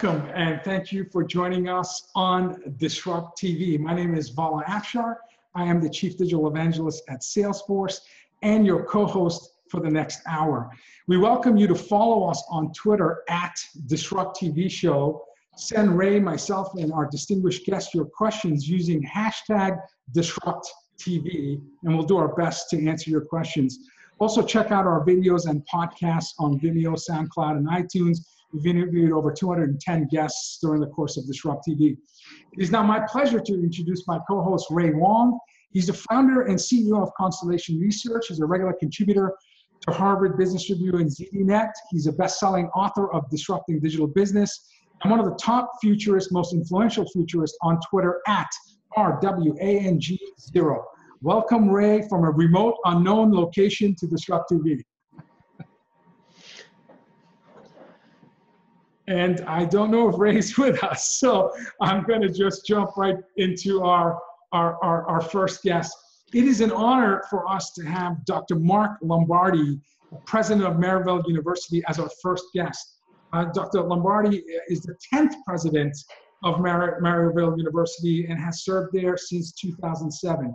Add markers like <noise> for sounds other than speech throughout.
Welcome and thank you for joining us on Disrupt TV. My name is Vala Afshar. I am the Chief Digital Evangelist at Salesforce and your co-host for the next hour. We welcome you to follow us on Twitter at Disrupt TV Show. Send Ray, myself, and our distinguished guests your questions using hashtag Disrupt TV, and we'll do our best to answer your questions. Also, check out our videos and podcasts on Vimeo, SoundCloud, and iTunes. We've interviewed over 210 guests during the course of Disrupt TV. It is now my pleasure to introduce my co-host, Ray Wang. He's the founder and CEO of Constellation Research. He's a regular contributor to Harvard Business Review and ZDNet. He's a best-selling author of Disrupting Digital Business and one of the top futurists, most influential futurists on Twitter at RWANG0. Welcome, Ray, from a remote, unknown location to Disrupt TV. And I don't know if Ray's <laughs> with us, so I'm going to just jump right into our, our, our, our, first guest. It is an honor for us to have Dr. Mark Lombardi, president of Maryville University, as our first guest. Uh, Dr. Lombardi is the 10th president of Mar- Maryville University and has served there since 2007.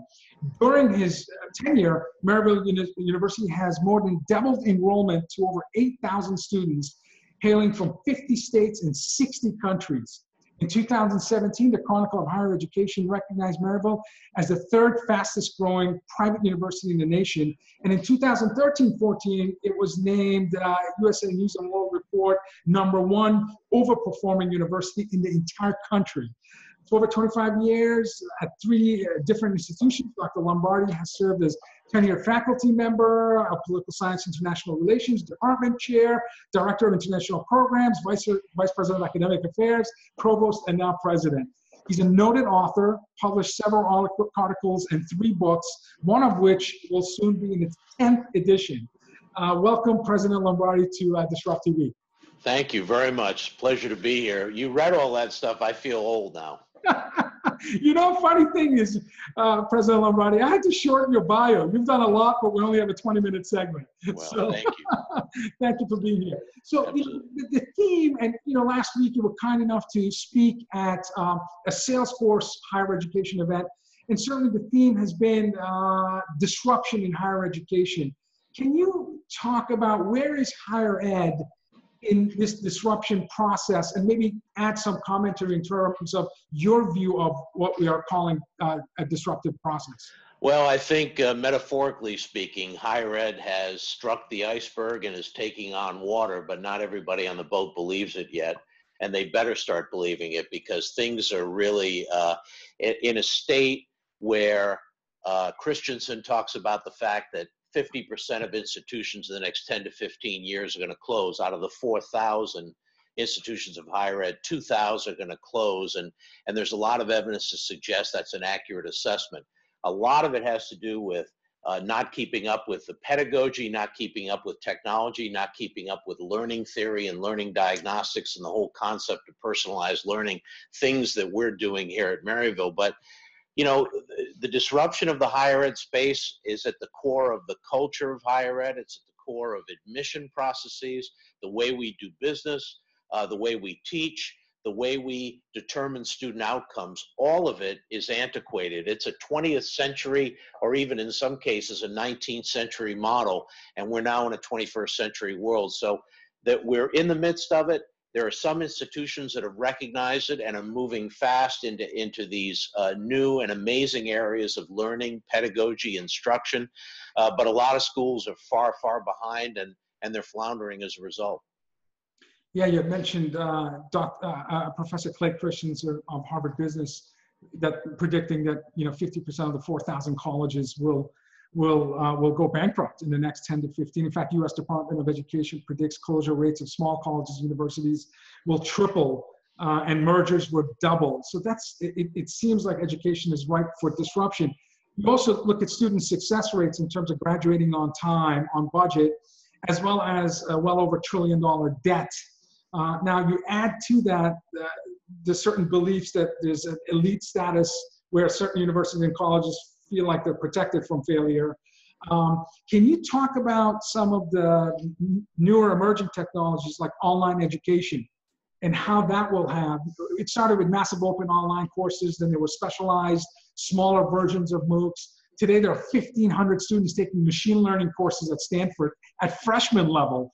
During his tenure, Maryville Uni- University has more than doubled enrollment to over 8,000 students, hailing from 50 states and 60 countries. In 2017, the Chronicle of Higher Education recognized Maryville as the third fastest growing private university in the nation. And in 2013-14, it was named uh, USA News and World Report number one overperforming university in the entire country. For over 25 years at three uh, different institutions, Dr. Lombardi has served as tenured faculty member of Political Science International Relations, Department Chair, Director of International Programs, Vice, Vice President of Academic Affairs, Provost, and now President. He's a noted author, published several articles and three books, one of which will soon be in its 10th edition. Uh, welcome, President Lombardi, to uh, Disrupt TV. Thank you very much. Pleasure to be here. You read all that stuff. I feel old now. <laughs> you know, funny thing is, uh, President Lombardi, I had to shorten your bio. You've done a lot, but we only have a 20 minute segment. <laughs> Well, so, thank you. <laughs> thank you for being here. So the, the, theme, and you know, last week you were kind enough to speak at um, a Salesforce higher education event, and certainly the theme has been uh, disruption in higher education. Can you talk about where is higher ed in this disruption process and maybe add some commentary in terms of your view of what we are calling uh, a disruptive process? Well, I think uh, metaphorically speaking, higher ed has struck the iceberg and is taking on water, but not everybody on the boat believes it yet. And they better start believing it because things are really uh, in a state where uh, Christensen talks about the fact that 50% of institutions in the next 10 to 15 years are going to close. Out of the 4,000 institutions of higher ed, 2,000 are going to close. And, and there's a lot of evidence to suggest that's an accurate assessment. A lot of it has to do with uh, not keeping up with the pedagogy, not keeping up with technology, not keeping up with learning theory and learning diagnostics and the whole concept of personalized learning, things that we're doing here at Maryville. But you know, the disruption of the higher ed space is at the core of the culture of higher ed. It's at the core of admission processes, the way we do business, uh, the way we teach, the way we determine student outcomes. All of it is antiquated. It's a 20th century, or even in some cases, a 19th century model, and we're now in a 21st century world. So that we're in the midst of it there are some institutions that have recognized it and are moving fast into, into these uh, new and amazing areas of learning, pedagogy, instruction. Uh, but a lot of schools are far, far behind and, and they're floundering as a result. Yeah, you mentioned uh, Doc, uh, uh, Professor Clay Christensen of Harvard Business that predicting that you know 50% of the 4,000 colleges will will, uh, will go bankrupt in the next 10 to 15. In fact, U.S. Department of Education predicts closure rates of small colleges and universities will triple uh, and mergers will double. So that's, it, it seems like education is ripe for disruption. You also look at student success rates in terms of graduating on time, on budget, as well as uh, well over trillion dollar debt. Uh, now you add to that uh, the certain beliefs that there's an elite status where certain universities and colleges feel like they're protected from failure. Um, can you talk about some of the newer emerging technologies like online education and how that will have, it started with massive open online courses, then there were specialized, smaller versions of MOOCs. Today, there are 1,500 students taking machine learning courses at Stanford at freshman level.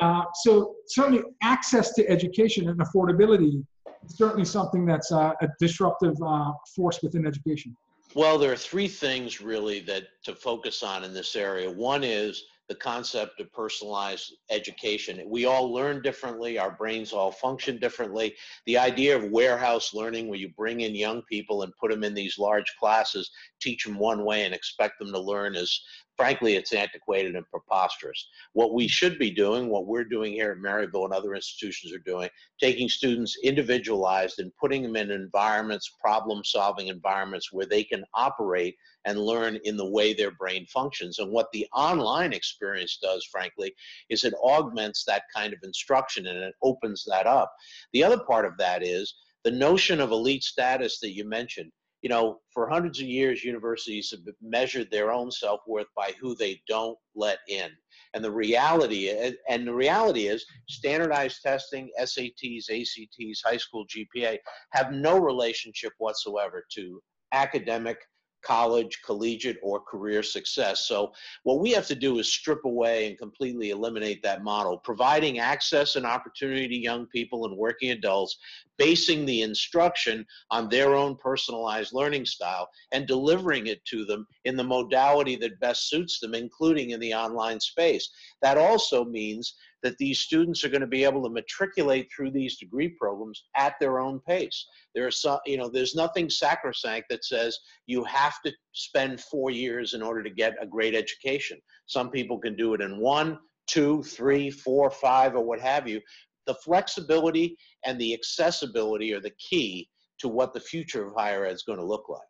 Uh, so certainly access to education and affordability is certainly something that's uh, a disruptive uh, force within education. Well, there are three things really that to focus on in this area. One is the concept of personalized education. We all learn differently, our brains all function differently. The idea of warehouse learning, where you bring in young people and put them in these large classes, teach them one way and expect them to learn, is frankly, it's antiquated and preposterous. What we should be doing, what we're doing here at Maryville and other institutions are doing, taking students individualized and putting them in environments, problem solving environments where they can operate and learn in the way their brain functions. And what the online experience does, frankly, is it augments that kind of instruction and it opens that up. The other part of that is the notion of elite status that you mentioned you know, for hundreds of years, universities have measured their own self-worth by who they don't let in. And the reality, and the reality is, standardized testing, SATs, ACTs, high school GPA have no relationship whatsoever to academic college, collegiate, or career success. So what we have to do is strip away and completely eliminate that model, providing access and opportunity to young people and working adults, basing the instruction on their own personalized learning style and delivering it to them in the modality that best suits them, including in the online space. That also means that these students are going to be able to matriculate through these degree programs at their own pace. There are some, you know, there's nothing sacrosanct that says you have to spend four years in order to get a great education. Some people can do it in one, two, three, four, five, or what have you. The flexibility and the accessibility are the key to what the future of higher ed is going to look like.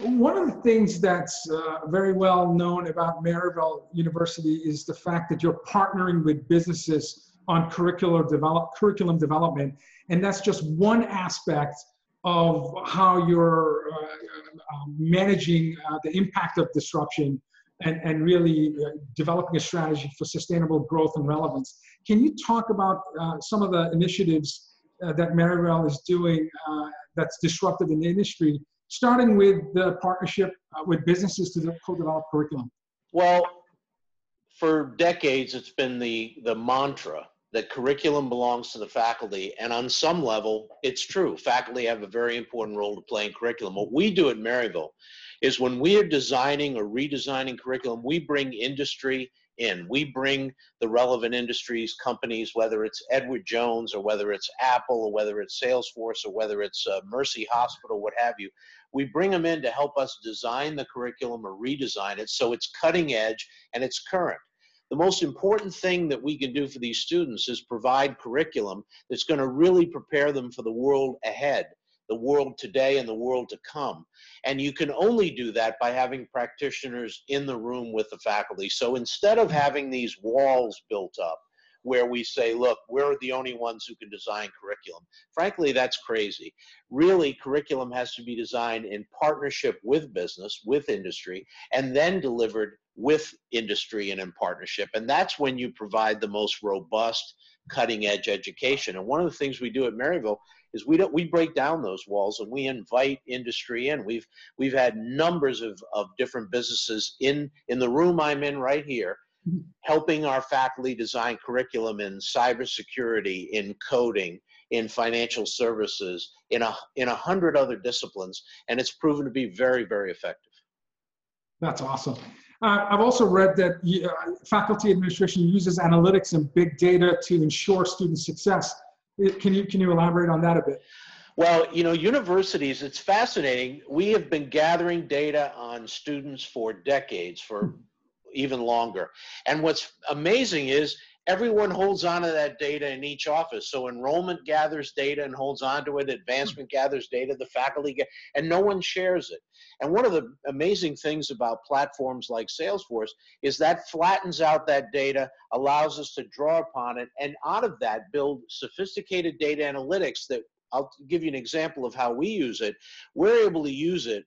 One of the things that's uh, very well known about Maryville University is the fact that you're partnering with businesses on curricular develop, curriculum development. And that's just one aspect of how you're uh, uh, managing uh, the impact of disruption and, and really uh, developing a strategy for sustainable growth and relevance. Can you talk about uh, some of the initiatives that Maryville is doing that's disruptive in the industry starting with the partnership uh, with businesses to co-develop curriculum? Well, for decades, it's been the, the mantra that curriculum belongs to the faculty. And on some level, it's true. Faculty have a very important role to play in curriculum. What we do at Maryville is when we are designing or redesigning curriculum, we bring industry in. We bring the relevant industries, companies, whether it's Edward Jones or whether it's Apple or whether it's Salesforce or whether it's uh, Mercy Hospital, what have you. We bring them in to help us design the curriculum or redesign it so it's cutting edge and it's current. The most important thing that we can do for these students is provide curriculum that's going to really prepare them for the world ahead the world today and the world to come. And you can only do that by having practitioners in the room with the faculty. So instead of having these walls built up, where we say, look, we're the only ones who can design curriculum. Frankly, that's crazy. Really, curriculum has to be designed in partnership with business, with industry, and then delivered with industry and in partnership. And that's when you provide the most robust, cutting edge education. And one of the things we do at Maryville is we don't we break down those walls and we invite industry in. We've we've had numbers of, of different businesses in in the room I'm in right here. Helping our faculty design curriculum in cybersecurity, in coding, in financial services, in a in a hundred other disciplines, and it's proven to be very very effective. That's awesome. Uh, I've also read that uh, faculty administration uses analytics and big data to ensure student success. Can you, can you elaborate on that a bit? Well, you know, universities, it's fascinating. We have been gathering data on students for decades, for even longer. And what's amazing is everyone holds on to that data in each office. So enrollment gathers data and holds on to it, advancement gathers data, the faculty get, and no one shares it. And one of the amazing things about platforms like Salesforce is that flattens out that data, allows us to draw upon it, and out of that build sophisticated data analytics that I'll give you an example of how we use it. We're able to use it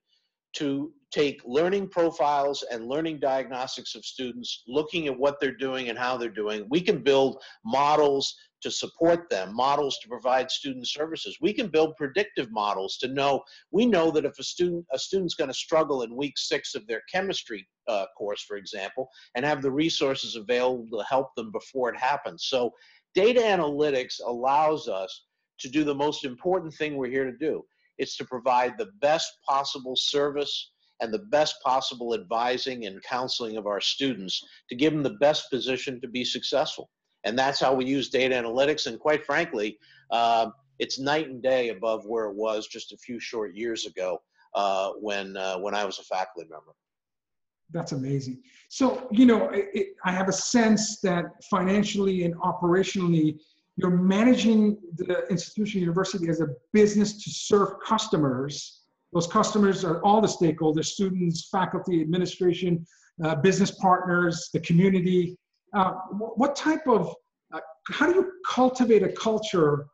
to take learning profiles and learning diagnostics of students, looking at what they're doing and how they're doing. We can build models to support them, models to provide student services. We can build predictive models to know, we know that if a student, a student's gonna struggle in week six of their chemistry uh, course, for example, and have the resources available to help them before it happens. So data analytics allows us to do the most important thing we're here to do. It's to provide the best possible service and the best possible advising and counseling of our students to give them the best position to be successful. And that's how we use data analytics. And quite frankly, uh, it's night and day above where it was just a few short years ago uh, when, uh, when I was a faculty member. That's amazing. So, you know, it, I have a sense that financially and operationally, you're managing the institution, university as a business to serve customers. Those customers are all the stakeholders, students, faculty, administration, uh, business partners, the community. Uh, what type of, uh, how do you cultivate a culture?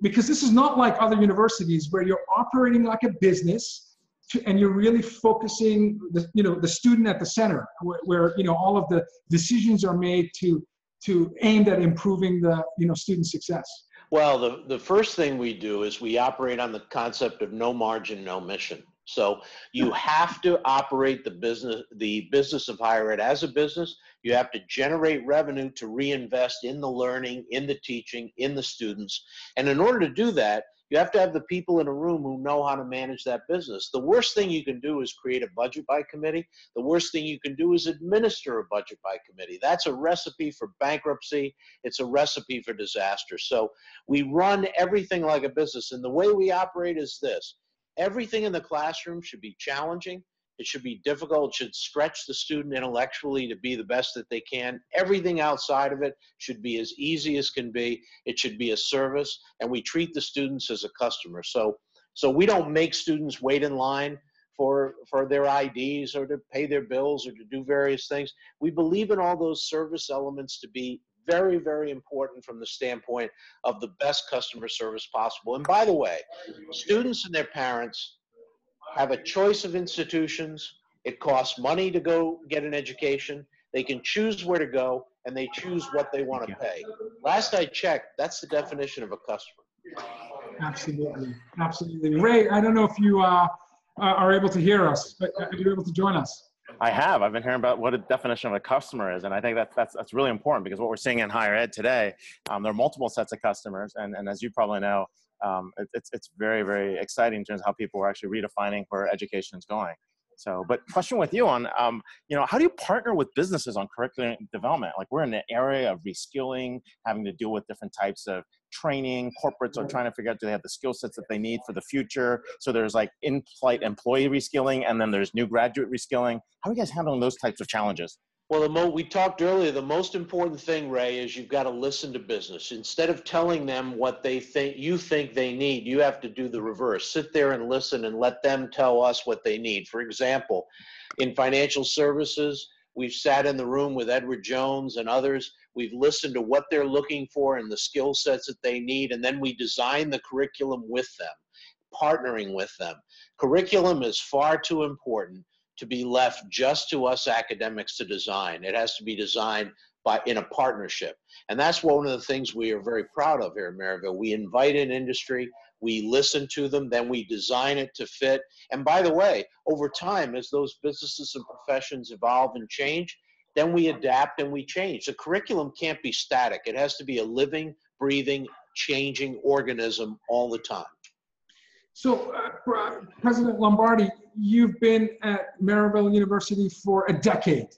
Because this is not like other universities where you're operating like a business to, and you're really focusing the, you know, the student at the center where, where, you know, all of the decisions are made to, to aimed at improving the, you know, student success. Well, the, the first thing we do is we operate on the concept of no margin, no mission. So you hmm. have to operate the business, the business of higher ed as a business. You have to generate revenue to reinvest in the learning, in the teaching, in the students. And in order to do that, you have to have the people in a room who know how to manage that business. The worst thing you can do is create a budget by committee. The worst thing you can do is administer a budget by committee. That's a recipe for bankruptcy. It's a recipe for disaster. So we run everything like a business. And the way we operate is this everything in the classroom should be challenging. It should be difficult. It should stretch the student intellectually to be the best that they can. Everything outside of it should be as easy as can be. It should be a service, and we treat the students as a customer. So, so we don't make students wait in line for for their IDs or to pay their bills or to do various things. We believe in all those service elements to be very, very important from the standpoint of the best customer service possible. And by the way, students and their parents have a choice of institutions. It costs money to go get an education. They can choose where to go and they choose what they want to pay. Last I checked, that's the definition of a customer. Absolutely. Absolutely. Ray, I don't know if you uh, are able to hear us, but are you able to join us? I have. I've been hearing about what a definition of a customer is, and I think that that's that's really important because what we're seeing in higher ed today, um, there are multiple sets of customers, and, and as you probably know, um, it, it's it's very very exciting in terms of how people are actually redefining where education is going. So, but question with you on, um, you know, how do you partner with businesses on curriculum development? Like we're in the area of reskilling, having to deal with different types of training. Corporates are trying to figure out do they have the skill sets that they need for the future. So there's like in-flight employee reskilling, and then there's new graduate reskilling. How are you guys handling those types of challenges? Well, the mo- we talked earlier. The most important thing, Ray, is you've got to listen to business. Instead of telling them what they think you think they need, you have to do the reverse. Sit there and listen, and let them tell us what they need. For example, in financial services, we've sat in the room with Edward Jones and others. We've listened to what they're looking for and the skill sets that they need, and then we design the curriculum with them, partnering with them. Curriculum is far too important to be left just to us academics to design. It has to be designed by in a partnership. And that's one of the things we are very proud of here in Maryville. We invite in industry, we listen to them, then we design it to fit. And by the way, over time, as those businesses and professions evolve and change, then we adapt and we change. The curriculum can't be static. It has to be a living, breathing, changing organism all the time. So, uh, President Lombardi, you've been at Maryville University for a decade.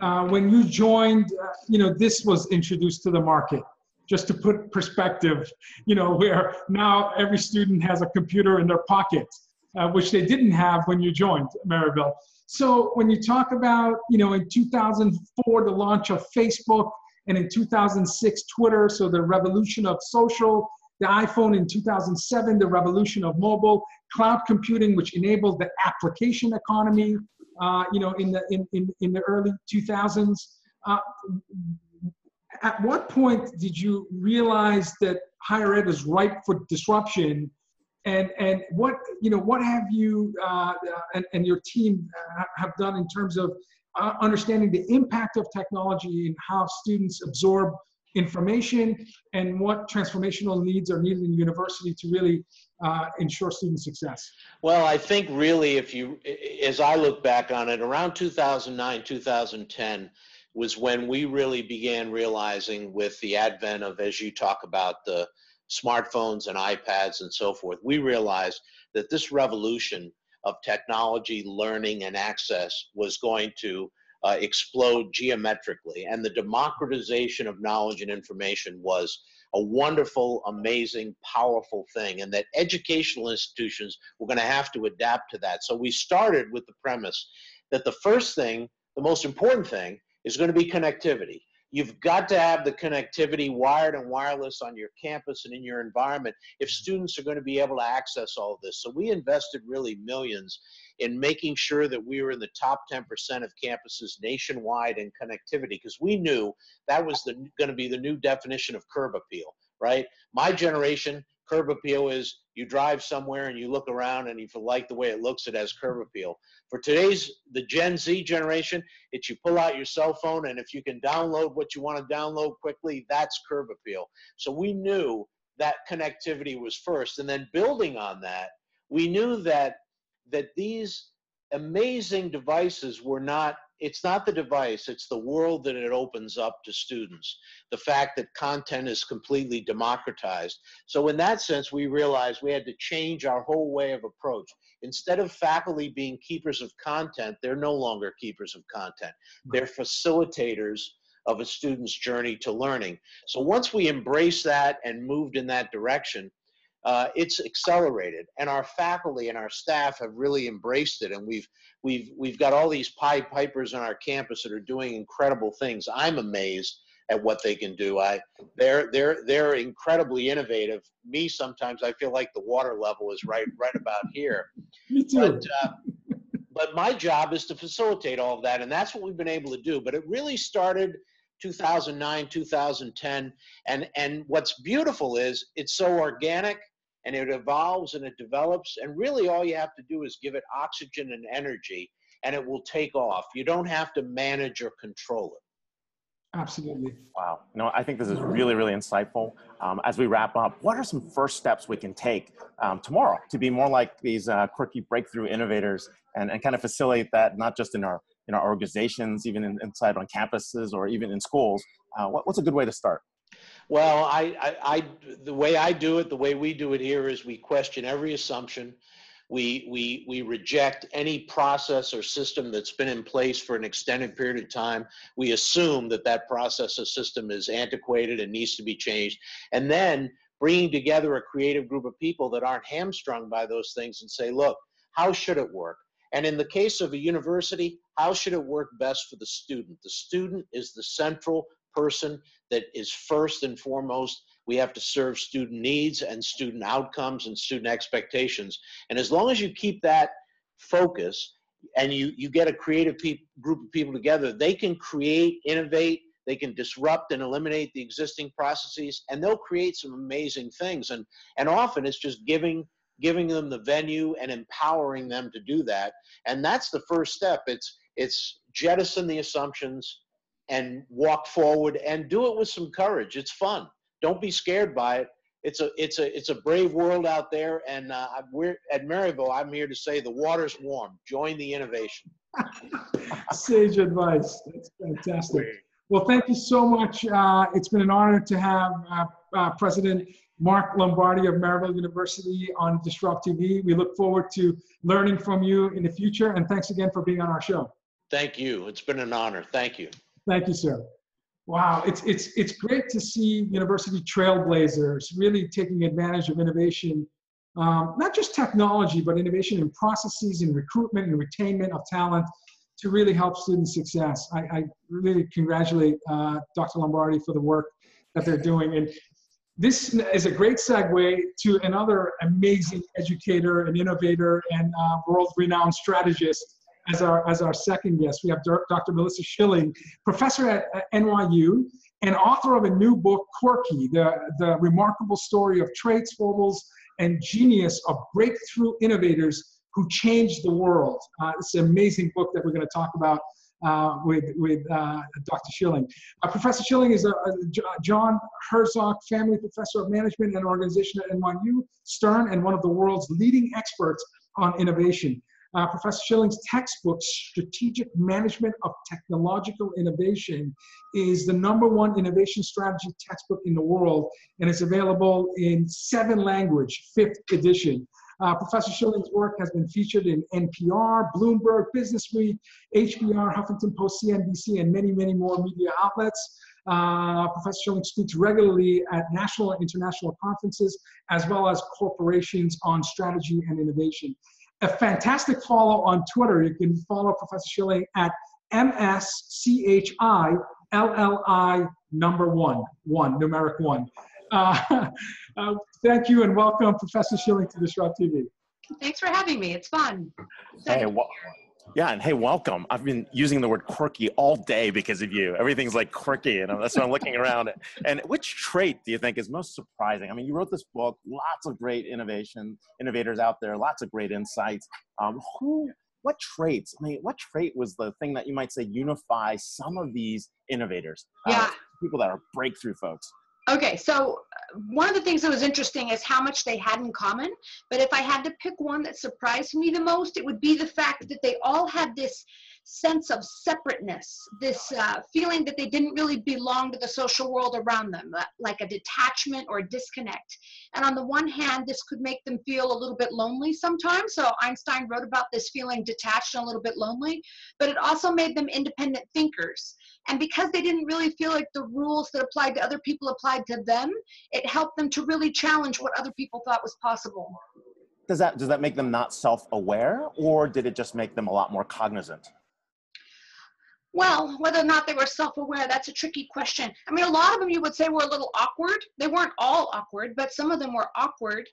Uh, when you joined, uh, you know, this was introduced to the market. Just to put perspective, you know, where now every student has a computer in their pocket, uh, which they didn't have when you joined Maryville. So when you talk about, you know, in 2004, the launch of Facebook, and in 2006, Twitter, so the revolution of social, the iPhone in 2007, the revolution of mobile, cloud computing, which enabled the application economy, uh, you know, in the, in, in, in the early 2000s. Uh, at what point did you realize that higher ed is ripe for disruption? And, and what, you know, what have you uh, and, and your team have done in terms of uh, understanding the impact of technology and how students absorb information and what transformational needs are needed in university to really uh, ensure student success? Well, I think really, if you, as I look back on it, around 2009, 2010 was when we really began realizing with the advent of, as you talk about, the smartphones and iPads and so forth, we realized that this revolution of technology, learning, and access was going to uh, explode geometrically. And the democratization of knowledge and information was a wonderful, amazing, powerful thing, and that educational institutions were going to have to adapt to that. So we started with the premise that the first thing, the most important thing, is going to be connectivity. You've got to have the connectivity wired and wireless on your campus and in your environment if students are going to be able to access all this. So we invested really millions in making sure that we were in the top 10% of campuses nationwide in connectivity because we knew that was going to be the new definition of curb appeal, right? My generation curb appeal is you drive somewhere and you look around and if you like the way it looks, it has curb appeal. For today's, the Gen Z generation, it's you pull out your cell phone and if you can download what you want to download quickly, that's curb appeal. So we knew that connectivity was first. And then building on that, we knew that, that these amazing devices were not it's not the device, it's the world that it opens up to students. The fact that content is completely democratized. So, in that sense, we realized we had to change our whole way of approach. Instead of faculty being keepers of content, they're no longer keepers of content, they're facilitators of a student's journey to learning. So, once we embraced that and moved in that direction, uh, it's accelerated. And our faculty and our staff have really embraced it. And we've we've we've got all these pied pipers on our campus that are doing incredible things. I'm amazed at what they can do. I they're they're they're incredibly innovative. Me sometimes i feel like the water level is right right about here. <laughs> Me too. but uh, but my job is to facilitate all of that. And that's what we've been able to do. But it really started 2009 2010 and and what's beautiful is it's so organic and it evolves and it develops. And really, all you have to do is give it oxygen and energy, and it will take off. You don't have to manage or control it. Absolutely. Wow. No, I think this is really, really insightful. Um, as we wrap up, what are some first steps we can take um, tomorrow to be more like these uh, quirky breakthrough innovators and, and kind of facilitate that not just in our in our organizations, even in, inside on campuses or even in schools? Uh, what, what's a good way to start? Well, I, I, I, the way I do it, the way we do it here is we question every assumption. We, we, we reject any process or system that's been in place for an extended period of time. We assume that that process or system is antiquated and needs to be changed. And then bringing together a creative group of people that aren't hamstrung by those things and say, look, how should it work? And in the case of a university, how should it work best for the student? The student is the central person that is first and foremost we have to serve student needs and student outcomes and student expectations. And as long as you keep that focus and you you get a creative group of people together they can create innovate they can disrupt and eliminate the existing processes and they'll create some amazing things. And and often it's just giving giving them the venue and empowering them to do that. And that's the first step. It's it's jettison the assumptions and walk forward and do it with some courage. It's fun. Don't be scared by it. It's a it's a it's a brave world out there, and uh, we're at Maryville. I'm here to say the water's warm. Join the innovation. <laughs> Sage advice. That's fantastic. Well, thank you so much. Uh, it's been an honor to have uh, uh President Mark Lombardi of Maryville University on Disrupt TV. We look forward to learning from you in the future, and thanks again for being on our show. Thank you. It's been an honor. Thank you. Thank you, sir. Wow, it's, it's, it's great to see university trailblazers really taking advantage of innovation, um, not just technology, but innovation in processes and recruitment and retainment of talent to really help student success. I, I really congratulate uh, Dr. Lombardi for the work that they're doing. And this is a great segue to another amazing educator and innovator and uh, world-renowned strategist, as our, as our second guest. We have Dr. Melissa Schilling, professor at, NYU and author of a new book, Quirky, the, the remarkable story of traits, foibles, and genius of breakthrough innovators who changed the world. Uh, it's an amazing book that we're going to talk about uh, with, with uh, Dr. Schilling. Uh, professor Schilling is a, a, John Herzog Family Professor of Management and Organization at NYU Stern and one of the world's leading experts on innovation. Uh, Professor Schilling's textbook, Strategic Management of Technological Innovation, is the number one innovation strategy textbook in the world, and it's available in seven language, fifth edition. Uh, Professor Schilling's work has been featured in NPR, Bloomberg, Business Week, HBR, Huffington Post, CNBC, and many, many more media outlets. Uh, Professor Schilling speaks regularly at national and international conferences, as well as corporations on strategy and innovation. A fantastic follow on Twitter. You can follow Professor Schilling at MSCHILLI number one, one, numeric one. Uh, <laughs> uh, thank you and welcome, Professor Schilling, to Disrupt TV. Thanks for having me. It's fun. Hey, well, yeah, and hey, welcome. I've been using the word quirky all day because of you. Everything's like quirky, and that's why I'm looking around. And which trait do you think is most surprising? I mean, you wrote this book, lots of great innovation, innovators out there, lots of great insights. Um, who, what traits? I mean, what trait was the thing that you might say unify some of these innovators? Uh, yeah, uh, people that are breakthrough folks. Okay, so uh, one of the things that was interesting is how much they had in common. But if I had to pick one that surprised me the most, it would be the fact that they all had this sense of separateness, this uh, feeling that they didn't really belong to the social world around them, uh, like a detachment or a disconnect. And on the one hand, this could make them feel a little bit lonely sometimes. So Einstein wrote about this feeling detached and a little bit lonely, but it also made them independent thinkers. And because they didn't really feel like the rules that applied to other people applied to them, it helped them to really challenge what other people thought was possible. Does that, does that make them not self-aware or did it just make them a lot more cognizant? Well, whether or not they were self-aware, that's a tricky question. I mean, a lot of them you would say were a little awkward. They weren't all awkward, but some of them were awkward.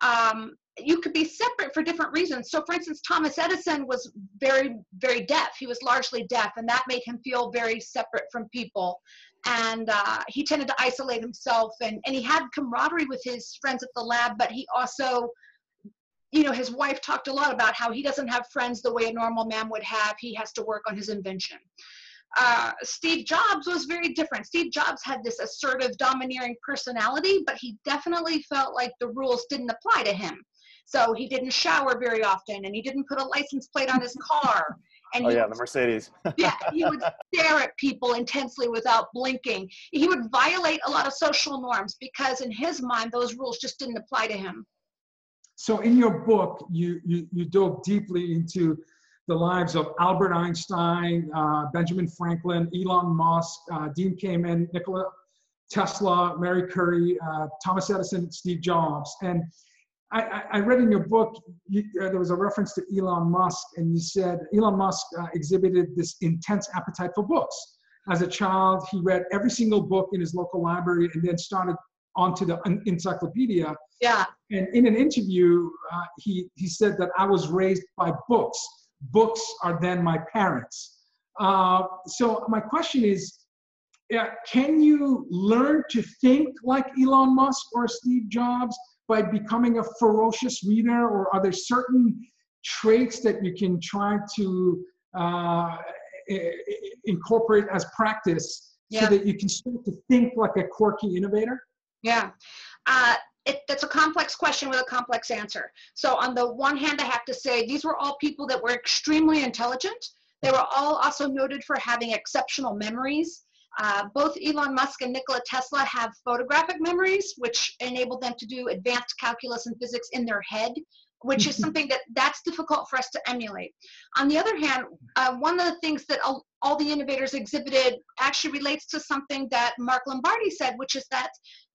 Um, you could be separate for different reasons. So, for instance, Thomas Edison was very, very deaf. He was largely deaf, and that made him feel very separate from people. And uh, he tended to isolate himself, and, and he had camaraderie with his friends at the lab, but he also, you know, his wife talked a lot about how he doesn't have friends the way a normal man would have. He has to work on his invention uh, Steve Jobs was very different. Steve Jobs had this assertive, domineering personality, but he definitely felt like the rules didn't apply to him. So he didn't shower very often, and he didn't put a license plate on his car. And oh yeah, the Mercedes. <laughs> yeah, he would stare at people intensely without blinking. He would violate a lot of social norms because, in his mind, those rules just didn't apply to him. So, in your book, you you, you dove deeply into the lives of Albert Einstein, uh, Benjamin Franklin, Elon Musk, uh, Dean Kamen, Nikola Tesla, Marie Curie, uh, Thomas Edison, Steve Jobs. And I, I read in your book, you, uh, there was a reference to Elon Musk, and you said Elon Musk uh, exhibited this intense appetite for books. As a child, he read every single book in his local library and then started onto the encyclopedia. Yeah. And in an interview, uh, he, he said that I was raised by books books are then my parents. Uh, so my question is, uh, can you learn to think like Elon Musk or Steve Jobs by becoming a ferocious reader, or are there certain traits that you can try to uh, incorporate as practice yeah. so that you can start to think like a quirky innovator? Yeah. Uh, it, that's a complex question with a complex answer. So on the one hand, I have to say these were all people that were extremely intelligent. They were all also noted for having exceptional memories. Uh, both Elon Musk and Nikola Tesla have photographic memories, which enabled them to do advanced calculus and physics in their head, which is something that that's difficult for us to emulate. On the other hand, uh, one of the things that all, all the innovators exhibited actually relates to something that Mark Lombardi said, which is that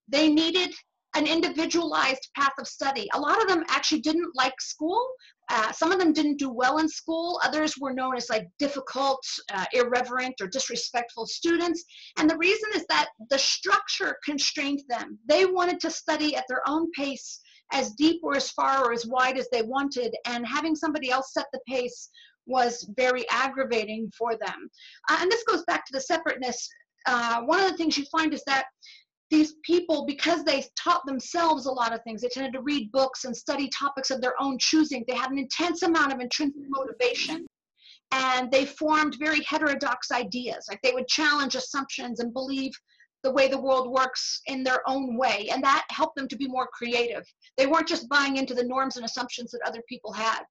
they needed an individualized path of study. A lot of them actually didn't like school. Uh, some of them didn't do well in school. Others were known as like difficult, uh, irreverent, or disrespectful students. And the reason is that the structure constrained them. They wanted to study at their own pace, as deep or as far or as wide as they wanted, and having somebody else set the pace was very aggravating for them. Uh, and this goes back to the separateness. Uh, one of the things you find is that these people, because they taught themselves a lot of things, they tended to read books and study topics of their own choosing. They had an intense amount of intrinsic motivation. and they formed very heterodox ideas. Like they would challenge assumptions and believe the way the world works in their own way, and that helped them to be more creative. They weren't just buying into the norms and assumptions that other people had.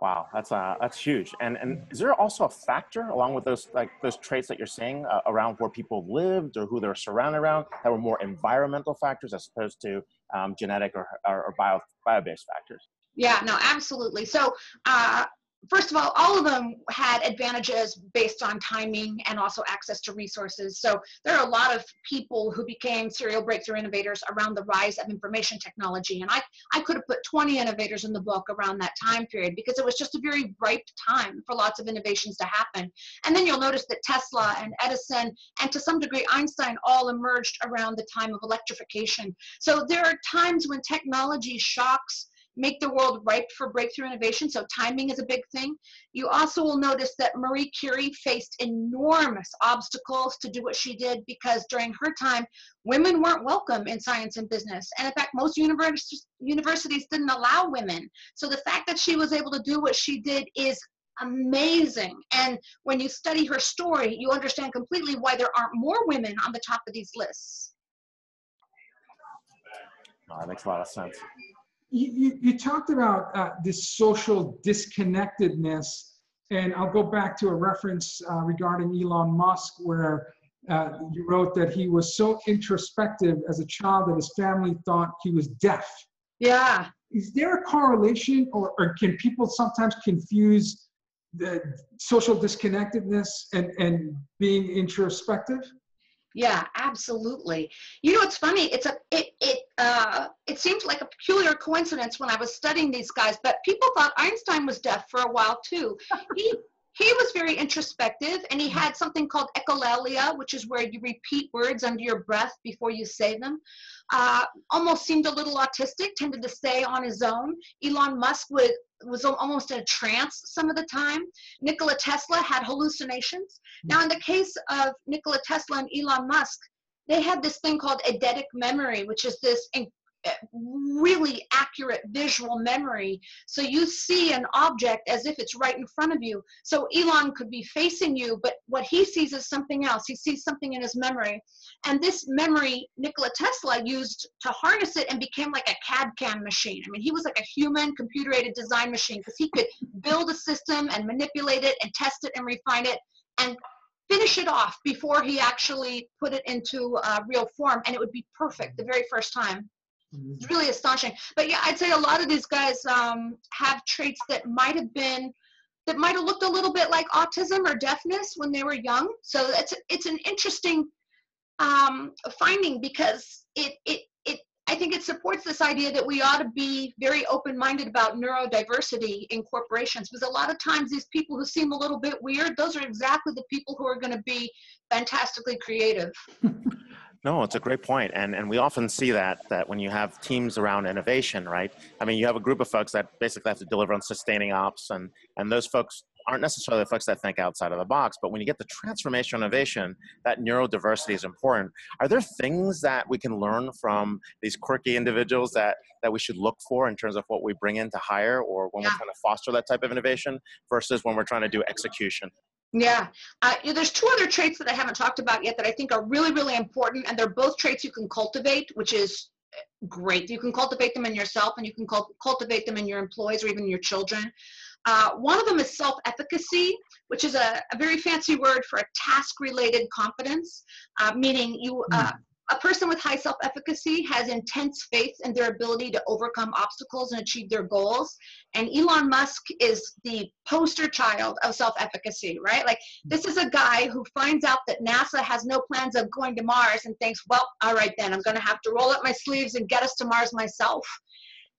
Wow, that's uh, that's huge. And and is there also a factor along with those like those traits that you're seeing uh, around where people lived or who they're surrounded around that were more environmental factors as opposed to um, genetic or, or, or bio bio based factors? Yeah, no, absolutely. So uh, first of all, all of them had advantages based on timing and also access to resources. So there are a lot of people who became serial breakthrough innovators around the rise of information technology. And I, I could have put 20 innovators in the book around that time period because it was just a very ripe time for lots of innovations to happen. And then you'll notice that Tesla and Edison and to some degree Einstein all emerged around the time of electrification. So there are times when technology shocks make the world ripe for breakthrough innovation. So timing is a big thing. You also will notice that Marie Curie faced enormous obstacles to do what she did because during her time, women weren't welcome in science and business. And in fact, most univers universities didn't allow women. So the fact that she was able to do what she did is amazing. And when you study her story, you understand completely why there aren't more women on the top of these lists. Oh, that makes a lot of sense you, you, talked about uh, this social disconnectedness, and I'll go back to a reference uh, regarding Elon Musk, where uh, you wrote that he was so introspective as a child that his family thought he was deaf. Yeah. Is there a correlation, or, or can people sometimes confuse the social disconnectedness and, and being introspective? Yeah, absolutely. You know, it's funny. It's a it it uh it seems like a peculiar coincidence when I was studying these guys, but people thought Einstein was deaf for a while too. He he was very introspective and he had something called echolalia, which is where you repeat words under your breath before you say them. Uh, almost seemed a little autistic, tended to stay on his own. Elon Musk would was almost in a trance some of the time. Nikola Tesla had hallucinations. Now, in the case of Nikola Tesla and Elon Musk, they had this thing called eidetic memory, which is this really accurate visual memory. So you see an object as if it's right in front of you. So Elon could be facing you, but what he sees is something else. He sees something in his memory. And this memory, Nikola Tesla used to harness it and became like a CAD CAM machine. I mean, he was like a human computer aided design machine because he could <laughs> build a system and manipulate it and test it and refine it and finish it off before he actually put it into uh, real form and it would be perfect the very first time it's really astonishing. But yeah, I'd say a lot of these guys um, have traits that might have been that might have looked a little bit like autism or deafness when they were young. So it's it's an interesting um, finding because it it it I think it supports this idea that we ought to be very open-minded about neurodiversity in corporations because a lot of times these people who seem a little bit weird, those are exactly the people who are going to be fantastically creative. <laughs> No, it's a great point, and and we often see that that when you have teams around innovation, right? I mean, you have a group of folks that basically have to deliver on sustaining ops, and and those folks aren't necessarily the folks that think outside of the box. But when you get the transformation innovation, that neurodiversity is important. Are there things that we can learn from these quirky individuals that that we should look for in terms of what we bring in to hire, or when yeah. we're trying to foster that type of innovation, versus when we're trying to do execution? Yeah, uh, you know, there's two other traits that I haven't talked about yet that I think are really, really important, and they're both traits you can cultivate, which is eh, great. You can cultivate them in yourself, and you can cult- cultivate them in your employees or even your children. Uh, one of them is self-efficacy, which is a, a, very fancy word for a task-related confidence, uh, meaning you uh, hmm a person with high self-efficacy has intense faith in their ability to overcome obstacles and achieve their goals and elon musk is the poster child of self-efficacy right like this is a guy who finds out that nasa has no plans of going to mars and thinks well all right then i'm going to have to roll up my sleeves and get us to mars myself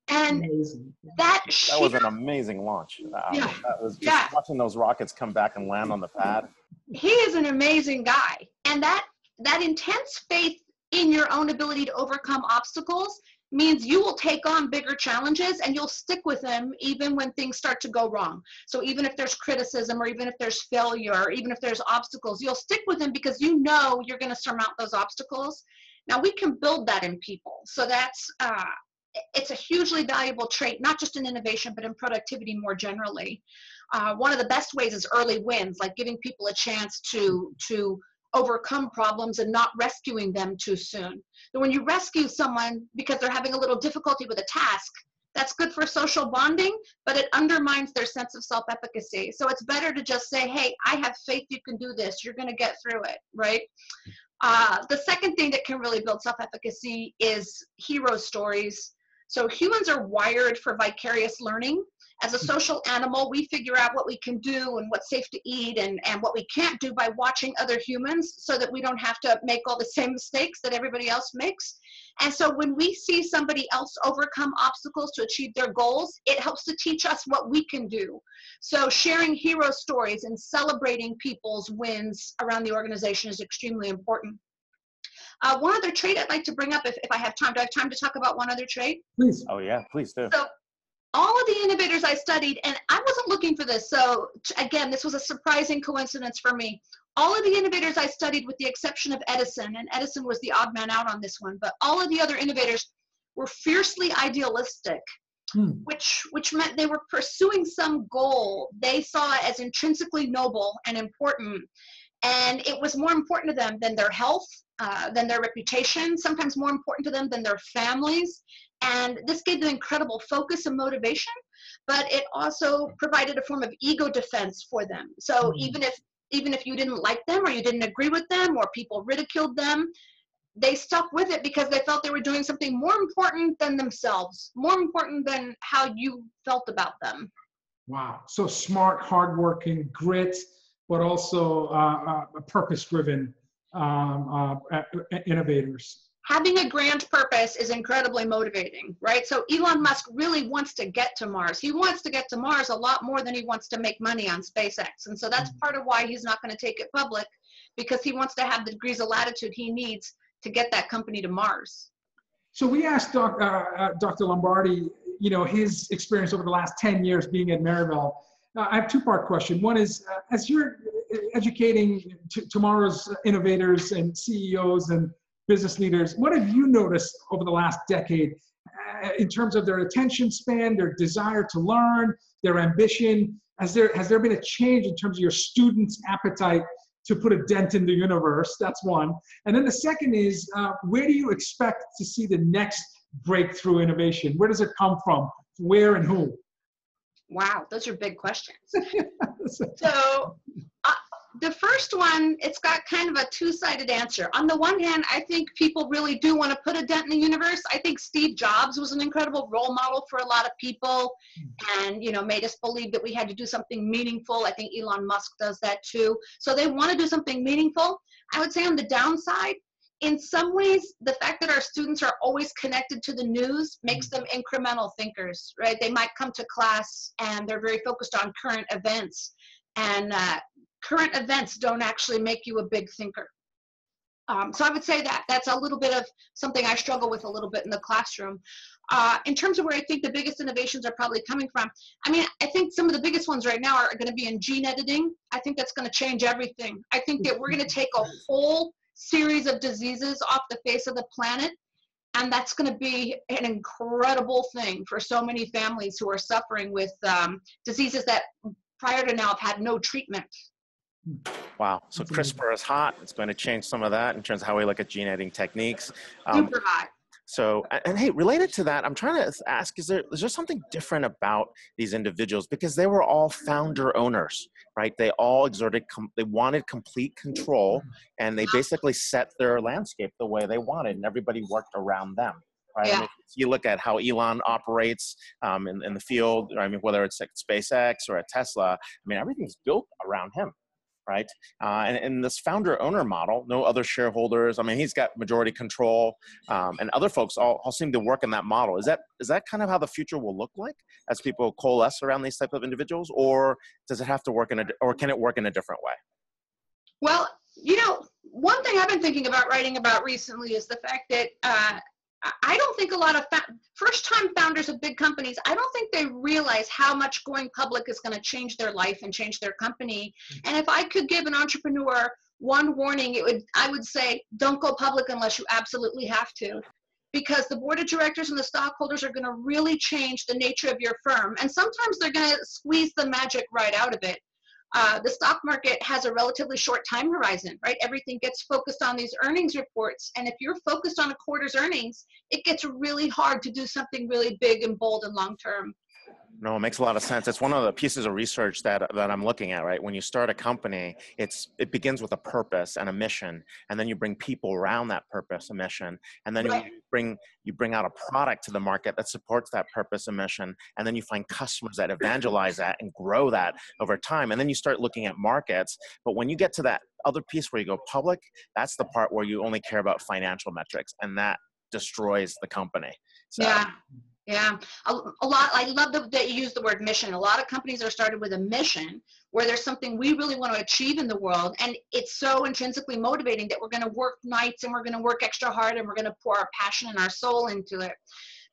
and amazing. that that was an amazing launch uh, yeah. that was just yeah. watching those rockets come back and land on the pad he is an amazing guy and that that intense faith in your own ability to overcome obstacles means you will take on bigger challenges and you'll stick with them even when things start to go wrong. So even if there's criticism or even if there's failure or even if there's obstacles, you'll stick with them because you know you're going to surmount those obstacles. Now we can build that in people. So that's uh, it's a hugely valuable trait, not just in innovation, but in productivity more generally. Uh, one of the best ways is early wins, like giving people a chance to to overcome problems and not rescuing them too soon. So when you rescue someone because they're having a little difficulty with a task, that's good for social bonding, but it undermines their sense of self-efficacy. So it's better to just say, hey, I have faith you can do this. You're going to get through it, right? Uh, the second thing that can really build self-efficacy is hero stories. So humans are wired for vicarious learning as a social animal, we figure out what we can do and what's safe to eat and, and what we can't do by watching other humans so that we don't have to make all the same mistakes that everybody else makes. And so when we see somebody else overcome obstacles to achieve their goals, it helps to teach us what we can do. So sharing hero stories and celebrating people's wins around the organization is extremely important. Uh, one other trait I'd like to bring up, if, if I have time. Do I have time to talk about one other trait? Please. Oh yeah, please do. So all of the innovators I studied, and I wasn't looking for this, so again, this was a surprising coincidence for me. All of the innovators I studied, with the exception of Edison, and Edison was the odd man out on this one, but all of the other innovators were fiercely idealistic, hmm. which which meant they were pursuing some goal they saw as intrinsically noble and important, and it was more important to them than their health, uh, than their reputation, sometimes more important to them than their families, and this gave them incredible focus and motivation, but it also provided a form of ego defense for them. So mm-hmm. even if even if you didn't like them or you didn't agree with them or people ridiculed them, they stuck with it because they felt they were doing something more important than themselves, more important than how you felt about them. Wow. So smart, hardworking, grit, but also uh, uh, purpose driven um, uh, innovators having a grand purpose is incredibly motivating, right? So Elon Musk really wants to get to Mars. He wants to get to Mars a lot more than he wants to make money on SpaceX. And so that's mm-hmm. part of why he's not going to take it public because he wants to have the degrees of latitude he needs to get that company to Mars. So we asked Doc, uh, uh, Dr. Lombardi, you know, his experience over the last 10 years being at Maryville. Uh, I have two part question. One is, uh, as you're educating tomorrow's innovators and CEOs and business leaders, what have you noticed over the last decade uh, in terms of their attention span, their desire to learn, their ambition? Has there, has there been a change in terms of your students' appetite to put a dent in the universe? That's one. And then the second is, uh, where do you expect to see the next breakthrough innovation? Where does it come from? Where and who? Wow, those are big questions. <laughs> so the first one, it's got kind of a two-sided answer. On the one hand, I think people really do want to put a dent in the universe. I think Steve Jobs was an incredible role model for a lot of people and, you know, made us believe that we had to do something meaningful. I think Elon Musk does that too. So they want to do something meaningful. I would say on the downside, in some ways, the fact that our students are always connected to the news makes them incremental thinkers, right? They might come to class and they're very focused on current events and uh, current events don't actually make you a big thinker. Um, so I would say that that's a little bit of something I struggle with a little bit in the classroom. Uh, in terms of where I think the biggest innovations are probably coming from, I mean, I think some of the biggest ones right now are going to be in gene editing. I think that's going to change everything. I think that we're going to take a whole series of diseases off the face of the planet, and that's going to be an incredible thing for so many families who are suffering with um, diseases that prior to now have had no treatment. Wow. So CRISPR is hot. It's going to change some of that in terms of how we look at gene editing techniques. Um, Super hot. So, and, and hey, related to that, I'm trying to ask: Is there is there something different about these individuals because they were all founder owners, right? They all exerted, com- they wanted complete control, and they basically set their landscape the way they wanted, and everybody worked around them right? Yeah. I mean, if you look at how Elon operates um, in, in the field, I mean, whether it's like SpaceX or at Tesla, I mean, everything's built around him, right? Uh, and in this founder owner model, no other shareholders. I mean, he's got majority control, um, and other folks all, all seem to work in that model. Is that is that kind of how the future will look like as people coalesce around these type of individuals, or does it have to work in a or can it work in a different way? Well, you know, one thing I've been thinking about writing about recently is the fact that uh, I don't think a lot of first time founders of big companies, I don't think they realize how much going public is going to change their life and change their company. Mm-hmm. And if I could give an entrepreneur one warning, it would I would say don't go public unless you absolutely have to. because the board of directors and the stockholders are going to really change the nature of your firm. And sometimes they're going to squeeze the magic right out of it. Uh, the stock market has a relatively short time horizon, right? Everything gets focused on these earnings reports. And if you're focused on a quarter's earnings, it gets really hard to do something really big and bold and long term. No, it makes a lot of sense. It's one of the pieces of research that that I'm looking at, right? When you start a company, it's it begins with a purpose and a mission, and then you bring people around that purpose and mission, and then right. you bring you bring out a product to the market that supports that purpose and mission, and then you find customers that evangelize that and grow that over time, and then you start looking at markets. But when you get to that other piece where you go public, that's the part where you only care about financial metrics, and that destroys the company. So, yeah. Yeah, a, a lot. I love that you use the word mission. A lot of companies are started with a mission where there's something we really want to achieve in the world, and it's so intrinsically motivating that we're going to work nights and we're going to work extra hard and we're going to pour our passion and our soul into it.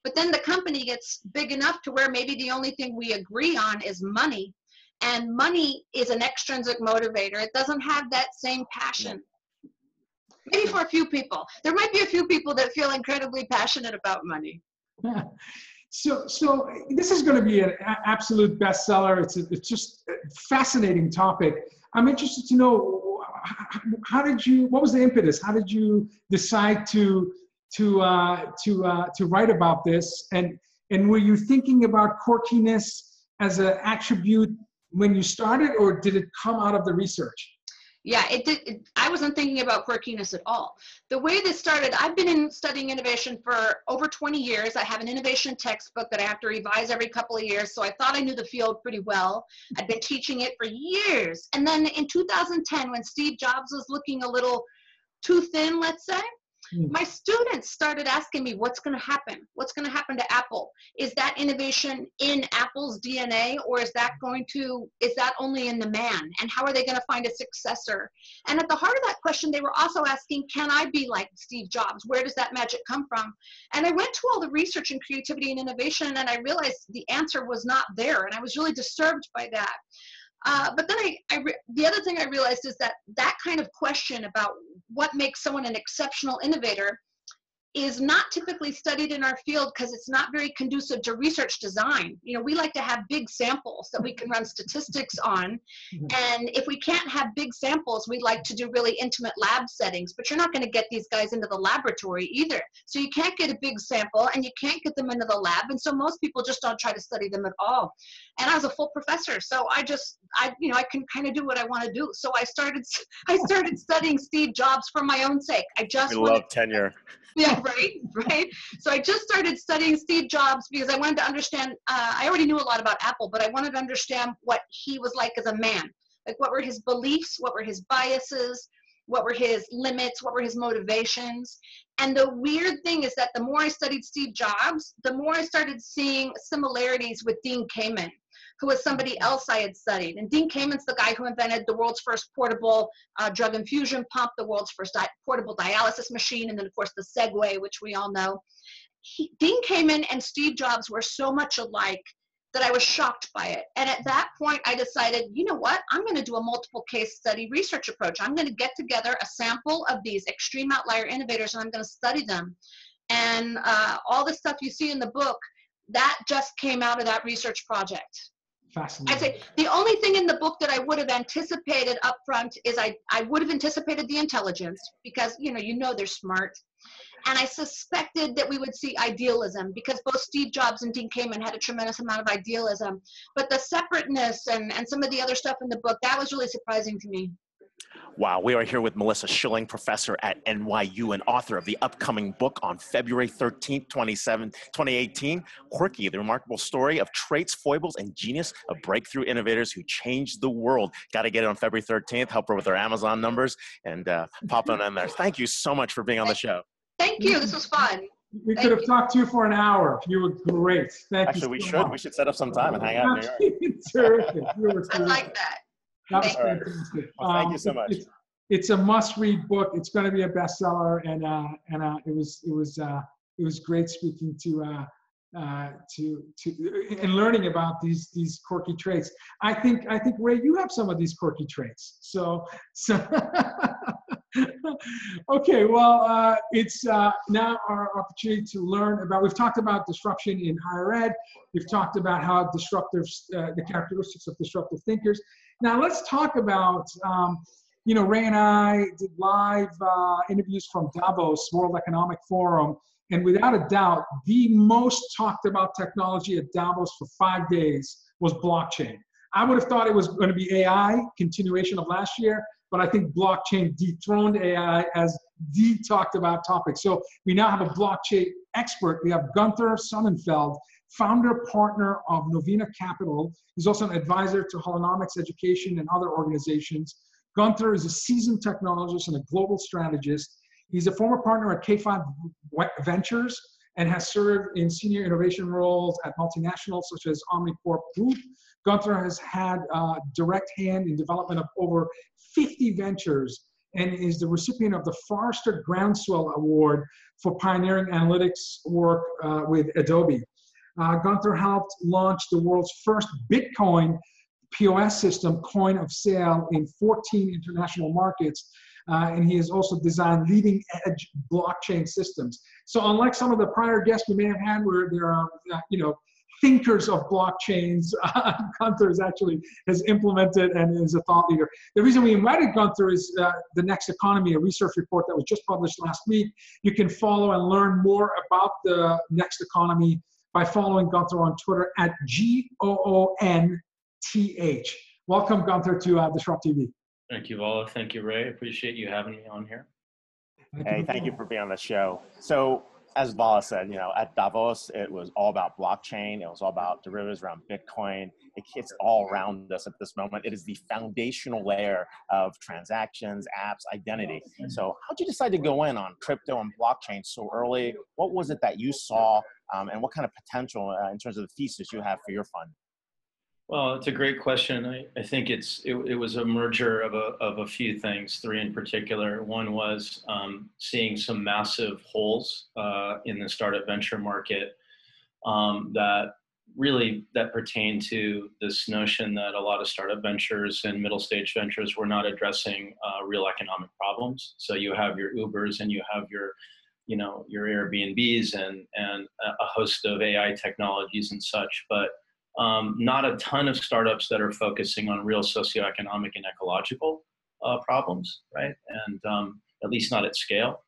But then the company gets big enough to where maybe the only thing we agree on is money, and money is an extrinsic motivator. It doesn't have that same passion. Maybe for a few people. There might be a few people that feel incredibly passionate about money. So, so this is going to be an absolute bestseller. It's a, it's just a fascinating topic. I'm interested to know how did you? What was the impetus? How did you decide to to uh, to uh, to write about this? And and were you thinking about quirkiness as an attribute when you started, or did it come out of the research? Yeah, it did. It, I wasn't thinking about quirkiness at all. The way this started, I've been in studying innovation for over 20 years. I have an innovation textbook that I have to revise every couple of years. So I thought I knew the field pretty well. I'd been teaching it for years. And then in 2010, when Steve Jobs was looking a little too thin, let's say, Hmm. My students started asking me, what's going to happen? What's going to happen to Apple? Is that innovation in Apple's DNA or is that going to, is that only in the man? And how are they going to find a successor? And at the heart of that question, they were also asking, can I be like Steve Jobs? Where does that magic come from? And I went to all the research in creativity and innovation and I realized the answer was not there. And I was really disturbed by that. Uh, but then I, I the other thing I realized is that that kind of question about what makes someone an exceptional innovator is not typically studied in our field because it's not very conducive to research design. You know, we like to have big samples that we can run statistics on. Mm-hmm. And if we can't have big samples, we like to do really intimate lab settings, but you're not going to get these guys into the laboratory either. So you can't get a big sample and you can't get them into the lab. And so most people just don't try to study them at all. And I was a full professor, so I just, I, you know, I can kind of do what I want to do. So I started, <laughs> I started studying Steve Jobs for my own sake. I just love tenure. yeah, <laughs> right, right. So I just started studying Steve Jobs because I wanted to understand. Uh, I already knew a lot about Apple, but I wanted to understand what he was like as a man. Like, what were his beliefs? What were his biases? What were his limits? What were his motivations? And the weird thing is that the more I studied Steve Jobs, the more I started seeing similarities with Dean Kamen who was somebody else I had studied. And Dean Kamen's the guy who invented the world's first portable uh, drug infusion pump, the world's first di- portable dialysis machine, and then, of course, the Segway, which we all know. He, Dean Kamen and Steve Jobs were so much alike that I was shocked by it. And at that point, I decided, you know what? I'm going to do a multiple case study research approach. I'm going to get together a sample of these extreme outlier innovators and I'm going to study them. And uh, all the stuff you see in the book, that just came out of that research project. Fascinating. I'd say the only thing in the book that I would have anticipated up front is I, I would have anticipated the intelligence because you know you know they're smart. And I suspected that we would see idealism because both Steve Jobs and Dean Kamen had a tremendous amount of idealism. But the separateness and, and some of the other stuff in the book, that was really surprising to me. Wow, we are here with Melissa Schilling, professor at NYU and author of the upcoming book on February 13th, 2018, Quirky, the remarkable story of traits, foibles, and genius of breakthrough innovators who changed the world. Got to get it on February 13th, help her with her Amazon numbers, and uh, pop on in there. Thank you so much for being on the show. Thank you. This was fun. We Thank could have you. talked to you for an hour. You were great. Thank Actually, you. we should. Much. We should set up some time and hang out in New York. <laughs> terrific. I like that. That was fantastic. Well, thank um, you so much. It's, it's, a must-read book. It's going to be a bestseller, and uh, and uh, it was it was uh, it was great speaking to uh, uh, to to and learning about these these quirky traits. I think I think Ray, you have some of these quirky traits. So so. <laughs> okay, well, uh, it's uh, now our opportunity to learn about. We've talked about disruption in higher ed. We've talked about how disruptive, uh, the characteristics of disruptive thinkers. Now let's talk about. Um, you know, Ray and I did live uh, interviews from Davos, World Economic Forum, and without a doubt, the most talked about technology at Davos for five days was blockchain. I would have thought it was going to be AI, continuation of last year, but I think blockchain dethroned AI as the talked about topic. So we now have a blockchain expert. We have Gunther Sonnenfeld, founder partner of Novena Capital. He's also an advisor to Holonomics Education and other organizations. Gunther is a seasoned technologist and a global strategist. He's a former partner at K5 Ventures and has served in senior innovation roles at multinationals such as Omnicom Group. Gunther has had a direct hand in development of over 50 ventures and is the recipient of the Forrester Groundswell Award for pioneering analytics work uh, with Adobe. Uh, Gunther helped launch the world's first Bitcoin POS system, coin of sale, in 14 international markets. Uh, and he has also designed leading edge blockchain systems. So unlike some of the prior guests we may have had where there are, uh, you know, thinkers of blockchains. Uh, <laughs> Gunther is actually has implemented and is a thought leader. The reason we invited Gunther is uh, the Next Economy, a research report that was just published last week. You can follow and learn more about the Next Economy by following Gunther on Twitter at G O O N T H. Welcome, Gunther, to uh, DisrupTV. Thank you, Vala. Thank you, Ray. Appreciate you having me on here. Hey, thank you for being on the show. So as Vala said, you know, at Davos, it was all about blockchain. It was all about derivatives around Bitcoin. It hits all around us at this moment. It is the foundational layer of transactions, apps, identity. So, how'd you decide to go in on crypto and blockchain so early? What was it that you saw, um, and what kind of potential uh, in terms of the thesis you have for your fund? Well, it's a great question. I, I think it's it, it, was a merger of a, of a few things, three in particular. One was um, seeing some massive holes uh, in the startup venture market um, that really that pertain to this notion that a lot of startup ventures and middle stage ventures were not addressing uh, real economic problems. So you have your Ubers and you have your you know your Airbnbs and and a host of AI technologies and such, but um, not a ton of startups that are focusing on real socioeconomic and ecological uh, problems, right? And um, at least not at scale.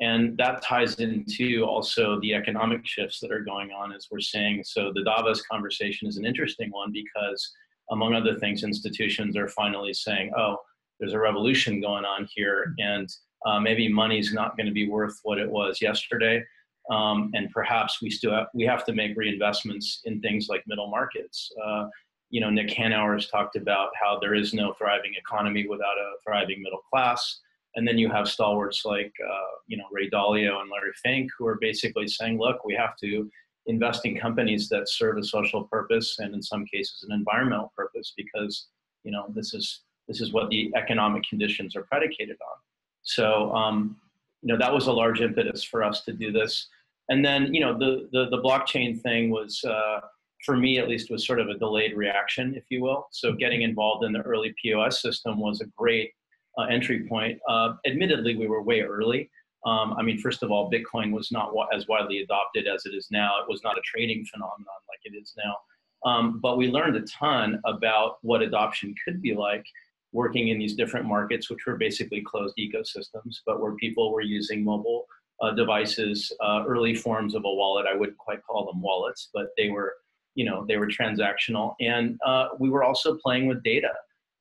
And that ties into also the economic shifts that are going on as we're seeing. So the Davos conversation is an interesting one because, among other things, institutions are finally saying, oh, there's a revolution going on here, and uh, maybe money's not going to be worth what it was yesterday um, and perhaps we still have, we have to make reinvestments in things like middle markets. Uh, you know, Nick Hanauer has talked about how there is no thriving economy without a thriving middle class. And then you have stalwarts like, uh, you know, Ray Dalio and Larry Fink, who are basically saying, look, we have to invest in companies that serve a social purpose and in some cases an environmental purpose because, you know, this is, this is what the economic conditions are predicated on. So, um, you know, that was a large impetus for us to do this and then you know the the, the blockchain thing was uh, for me at least was sort of a delayed reaction if you will. So getting involved in the early pos system was a great uh, entry point. Uh, admittedly we were way early. Um, i mean first of all bitcoin was not as widely adopted as it is now. It was not a trading phenomenon like it is now. Um, but we learned a ton about what adoption could be like working in these different markets which were basically closed ecosystems but where people were using mobile uh, devices, uh, early forms of a wallet. I wouldn't quite call them wallets, but they were, you know, they were transactional. And uh, we were also playing with data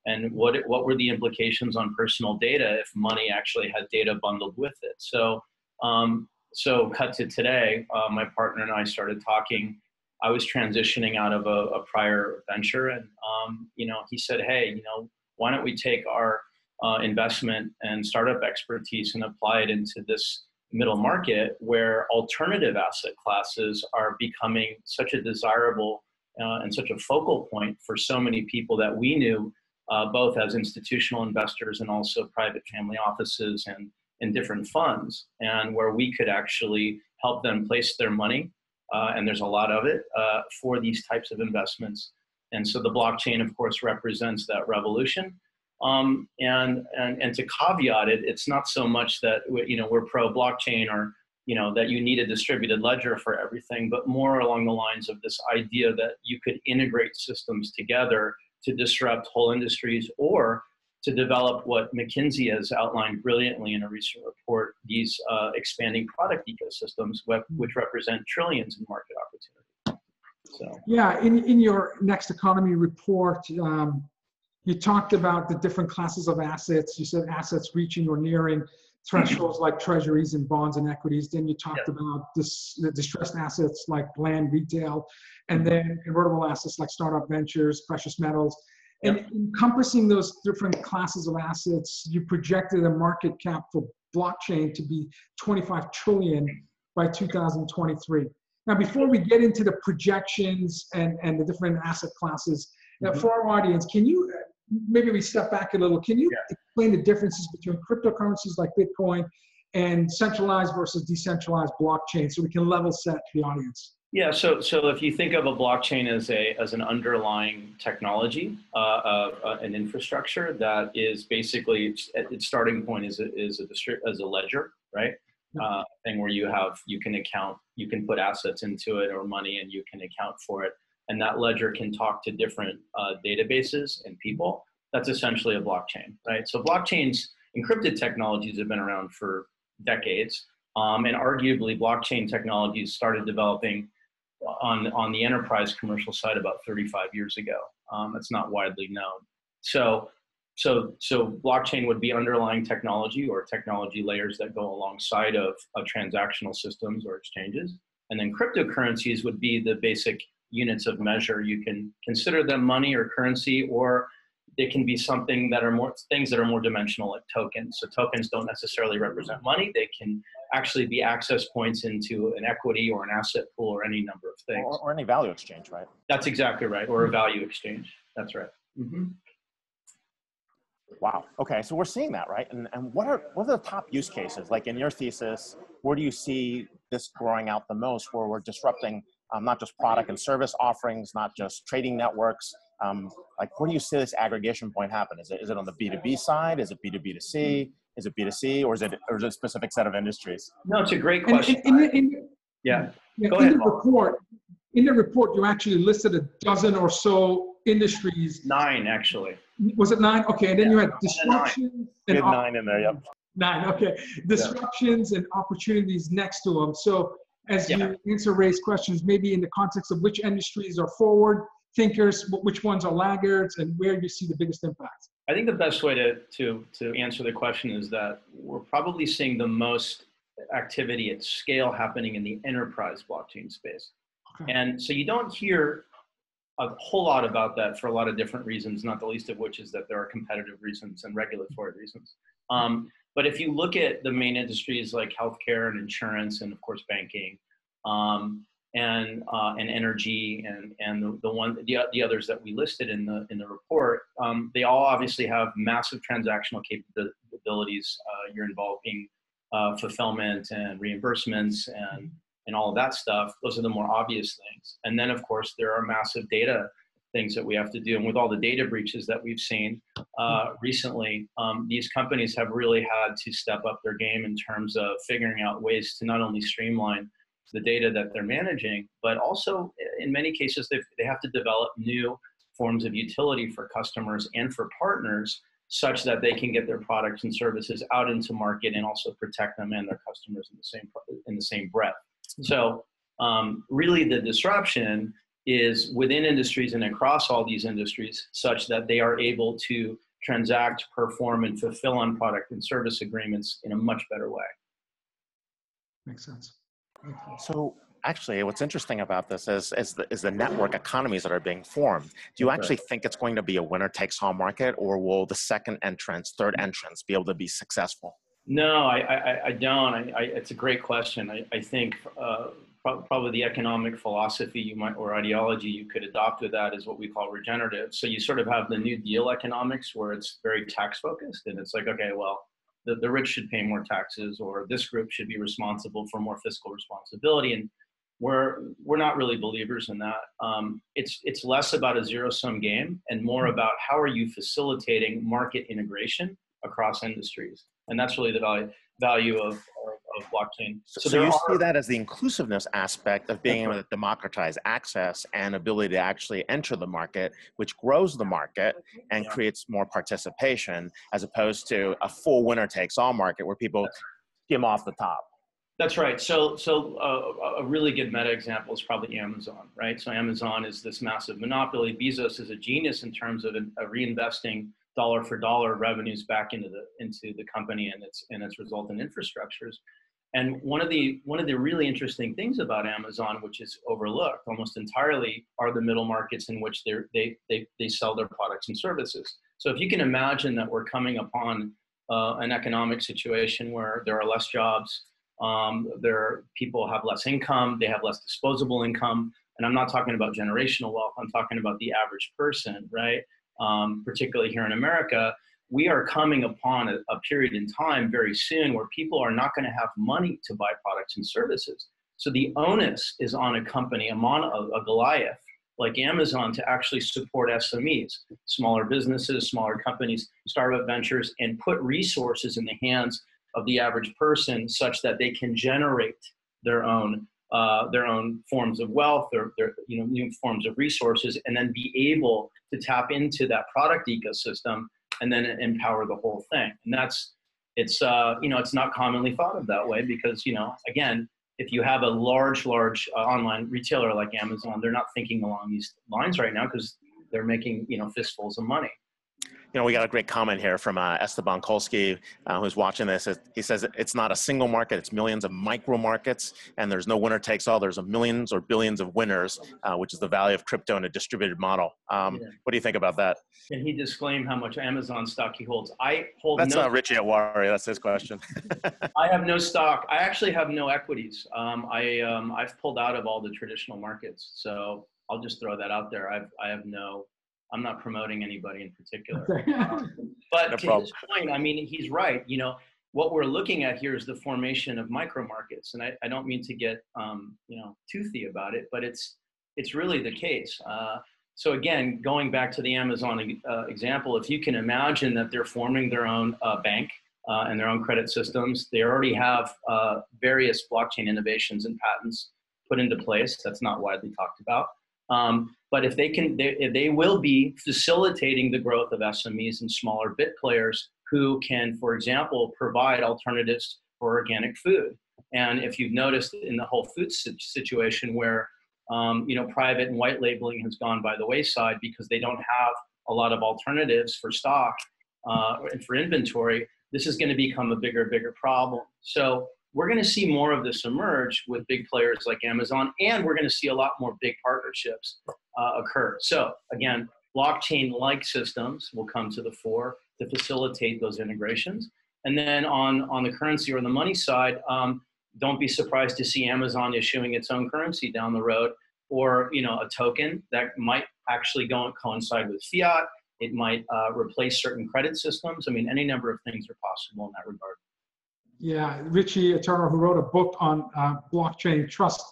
and what, what were the implications on personal data if money actually had data bundled with it. So, um, so cut to today, uh, my partner and I started talking. I was transitioning out of a, a prior venture and, um, you know, he said, hey, you know, why don't we take our uh, investment and startup expertise and apply it into this middle market where alternative asset classes are becoming such a desirable uh, and such a focal point for so many people that we knew uh, both as institutional investors and also private family offices and, and different funds and where we could actually help them place their money uh, and there's a lot of it uh, for these types of investments. And so the blockchain of course represents that revolution Um, and, and, and to caveat it, it's not so much that, you know, we're pro blockchain or, you know, that you need a distributed ledger for everything, but more along the lines of this idea that you could integrate systems together to disrupt whole industries or to develop what McKinsey has outlined brilliantly in a recent report, these uh, expanding product ecosystems, which represent trillions in market opportunity. So. Yeah, in, in your next economy report, um, you talked about the different classes of assets. You said assets reaching or nearing thresholds like treasuries and bonds and equities. Then you talked yeah. about this, the distressed assets like land, retail, and then convertible assets like startup ventures, precious metals. And encompassing those different classes of assets, you projected a market cap for blockchain to be 25 trillion by 2023. Now, before we get into the projections and, and the different asset classes, mm-hmm. for our audience, can you maybe we step back a little? Can you yeah. explain the differences between cryptocurrencies like Bitcoin and centralized versus decentralized blockchain so we can level set the audience? Yeah, so so if you think of a blockchain as a as an underlying technology, uh, uh, uh, an infrastructure that is basically its, its starting point is a, is a as a ledger, right? Uh, thing where you have you can account, you can put assets into it or money, and you can account for it, and that ledger can talk to different uh, databases and people. That's essentially a blockchain, right? So blockchains, encrypted technologies have been around for decades, um, and arguably blockchain technologies started developing on, on the enterprise commercial side about 35 years ago. Um, it's not widely known. So, so, so blockchain would be underlying technology or technology layers that go alongside of, of transactional systems or exchanges. And then cryptocurrencies would be the basic units of measure. You can consider them money or currency, or they can be something that are more things that are more dimensional like tokens. So tokens don't necessarily represent money. They can actually be access points into an equity or an asset pool or any number of things. Or, or any value exchange, right? That's exactly right. Or a value exchange. That's right. Mm-hmm. Wow. Okay. So we're seeing that, right? And, and what are what are the top use cases? Like in your thesis, where do you see this growing out the most? Where we're disrupting um, not just product and service offerings, not just trading networks. Um, like, where do you see this aggregation point happen? Is it is it on the B two B side? Is it B two B to C? Is it B two C, or is it or is it a specific set of industries? No, it's a great question. In, in, in, yeah. yeah. Go in ahead, the report, in the report, you actually listed a dozen or so industries. Nine, actually. Was it nine? Okay, and then yeah. you had disruptions. And op- nine in there. Yep. Nine. Okay, disruptions yeah. and opportunities next to them. So as yeah. you answer Ray's questions, maybe in the context of which industries are forward thinkers, which ones are laggards, and where you see the biggest impact? I think the best way to, to, to answer the question is that we're probably seeing the most activity at scale happening in the enterprise blockchain space. Okay. And so you don't hear a whole lot about that for a lot of different reasons, not the least of which is that there are competitive reasons and regulatory reasons. Um, but if you look at the main industries like healthcare and insurance and of course banking, um, and uh, and energy and and the, the one the, the others that we listed in the in the report um, they all obviously have massive transactional capabilities uh, you're involving uh, fulfillment and reimbursements and and all of that stuff. Those are the more obvious things. And then of course there are massive data things that we have to do and with all the data breaches that we've seen uh, recently um, these companies have really had to step up their game in terms of figuring out ways to not only streamline the data that they're managing, but also in many cases they have to develop new forms of utility for customers and for partners such that they can get their products and services out into market and also protect them and their customers in the same in the same breath. Mm-hmm. So um, really the disruption is within industries and across all these industries such that they are able to transact, perform, and fulfill on product and service agreements in a much better way. Makes sense. So actually, what's interesting about this is, is, the, is the network economies that are being formed. Do you actually think it's going to be a winner takes all market, or will the second entrance, third entrance be able to be successful? No, I, I, I don't. I, I, it's a great question. I, I think uh, pro- probably the economic philosophy you might or ideology you could adopt with that is what we call regenerative. So you sort of have the New Deal economics where it's very tax focused, and it's like, okay, well, the, the rich should pay more taxes or this group should be responsible for more fiscal responsibility and we're we're not really believers in that. Um, it's it's less about a zero sum game and more about how are you facilitating market integration across industries, and that's really the value value of, of, of blockchain. So, so you are, see that as the inclusiveness aspect of being able to democratize access and ability to actually enter the market, which grows the market and yeah. creates more participation, as opposed to a full winner takes all market where people skim off the top. That's right. So, so uh, a really good meta example is probably Amazon, right? So Amazon is this massive monopoly. Bezos is a genius in terms of uh, reinvesting dollar for dollar revenues back into the into the company and its and its resultant infrastructures. And one of the one of the really interesting things about Amazon, which is overlooked almost entirely, are the middle markets in which they they they they sell their products and services. So if you can imagine that we're coming upon uh, an economic situation where there are less jobs um, there people have less income, they have less disposable income, and I'm not talking about generational wealth. I'm talking about the average person, right? Um, particularly here in America, we are coming upon a, a period in time very soon where people are not going to have money to buy products and services. So the onus is on a company, a, mon- a, a Goliath like Amazon, to actually support SMEs, smaller businesses, smaller companies, startup ventures, and put resources in the hands of the average person such that they can generate their own uh, their own forms of wealth or their you know new forms of resources and then be able to tap into that product ecosystem and then empower the whole thing. And that's it's uh, you know it's not commonly thought of that way because you know again if you have a large large uh, online retailer like amazon they're not thinking along these lines right now because they're making you know fistfuls of money you know, we got a great comment here from uh, Esteban Kolsky, uh, who's watching this. He says it's not a single market; it's millions of micro markets, and there's no winner takes all. There's a millions or billions of winners, uh, which is the value of crypto in a distributed model. Um, yeah. What do you think about that? Can he disclaim how much Amazon stock he holds? I hold. That's no, not Richie Etwaru. That's his question. <laughs> I have no stock. I actually have no equities. Um, I um, I've pulled out of all the traditional markets, so I'll just throw that out there. I've I have no I'm not promoting anybody in particular. <laughs> Um, but no to problem. his point, I mean, he's right. You know, what we're looking at here is the formation of micro markets, and I, I don't mean to get um, you know toothy about it, but it's it's really the case. Uh, so again, going back to the Amazon uh, example, if you can imagine that they're forming their own uh, bank uh, and their own credit systems, they already have uh, various blockchain innovations and patents put into place. That's not widely talked about. Um, but if they can, they, they will be facilitating the growth of SMEs and smaller bit players who can, for example, provide alternatives for organic food. And if you've noticed in the whole food situation where um, you know private and white labeling has gone by the wayside because they don't have a lot of alternatives for stock uh, and for inventory, this is going to become a bigger, bigger problem. So we're going to see more of this emerge with big players like Amazon, and we're going to see a lot more big partnerships uh, occur. So, again, blockchain like systems will come to the fore to facilitate those integrations. And then on, on the currency or the money side, um, don't be surprised to see Amazon issuing its own currency down the road or you know a token that might actually go and coincide with fiat. It might uh, replace certain credit systems. I mean, any number of things are possible in that regard. Yeah, Richie Etwaru, who wrote a book on uh, blockchain trust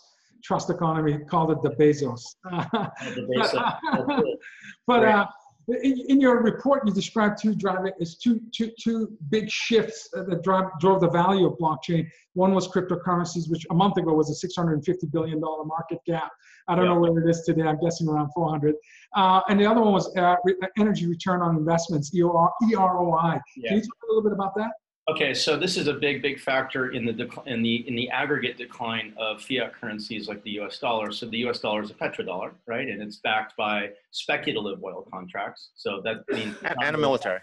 trust economy, called it the Bezos. the <laughs> Bezos. <laughs> but uh, in, in, your report, you described two driving is two, two, two big shifts that drive, drove the value of blockchain. One was cryptocurrencies, which a month ago was a 650 billion dollar market cap. I don't yeah. know where it is today. I'm guessing around 400. Uh, and the other one was uh, re- energy return on investments, EROI. Yeah. Can you talk a little bit about that? Okay, so this is a big, big factor in the in the in the aggregate decline of fiat currencies like the U.S. dollar. So the U.S. dollar is a petrodollar, right, and it's backed by speculative oil contracts. So that means and a military.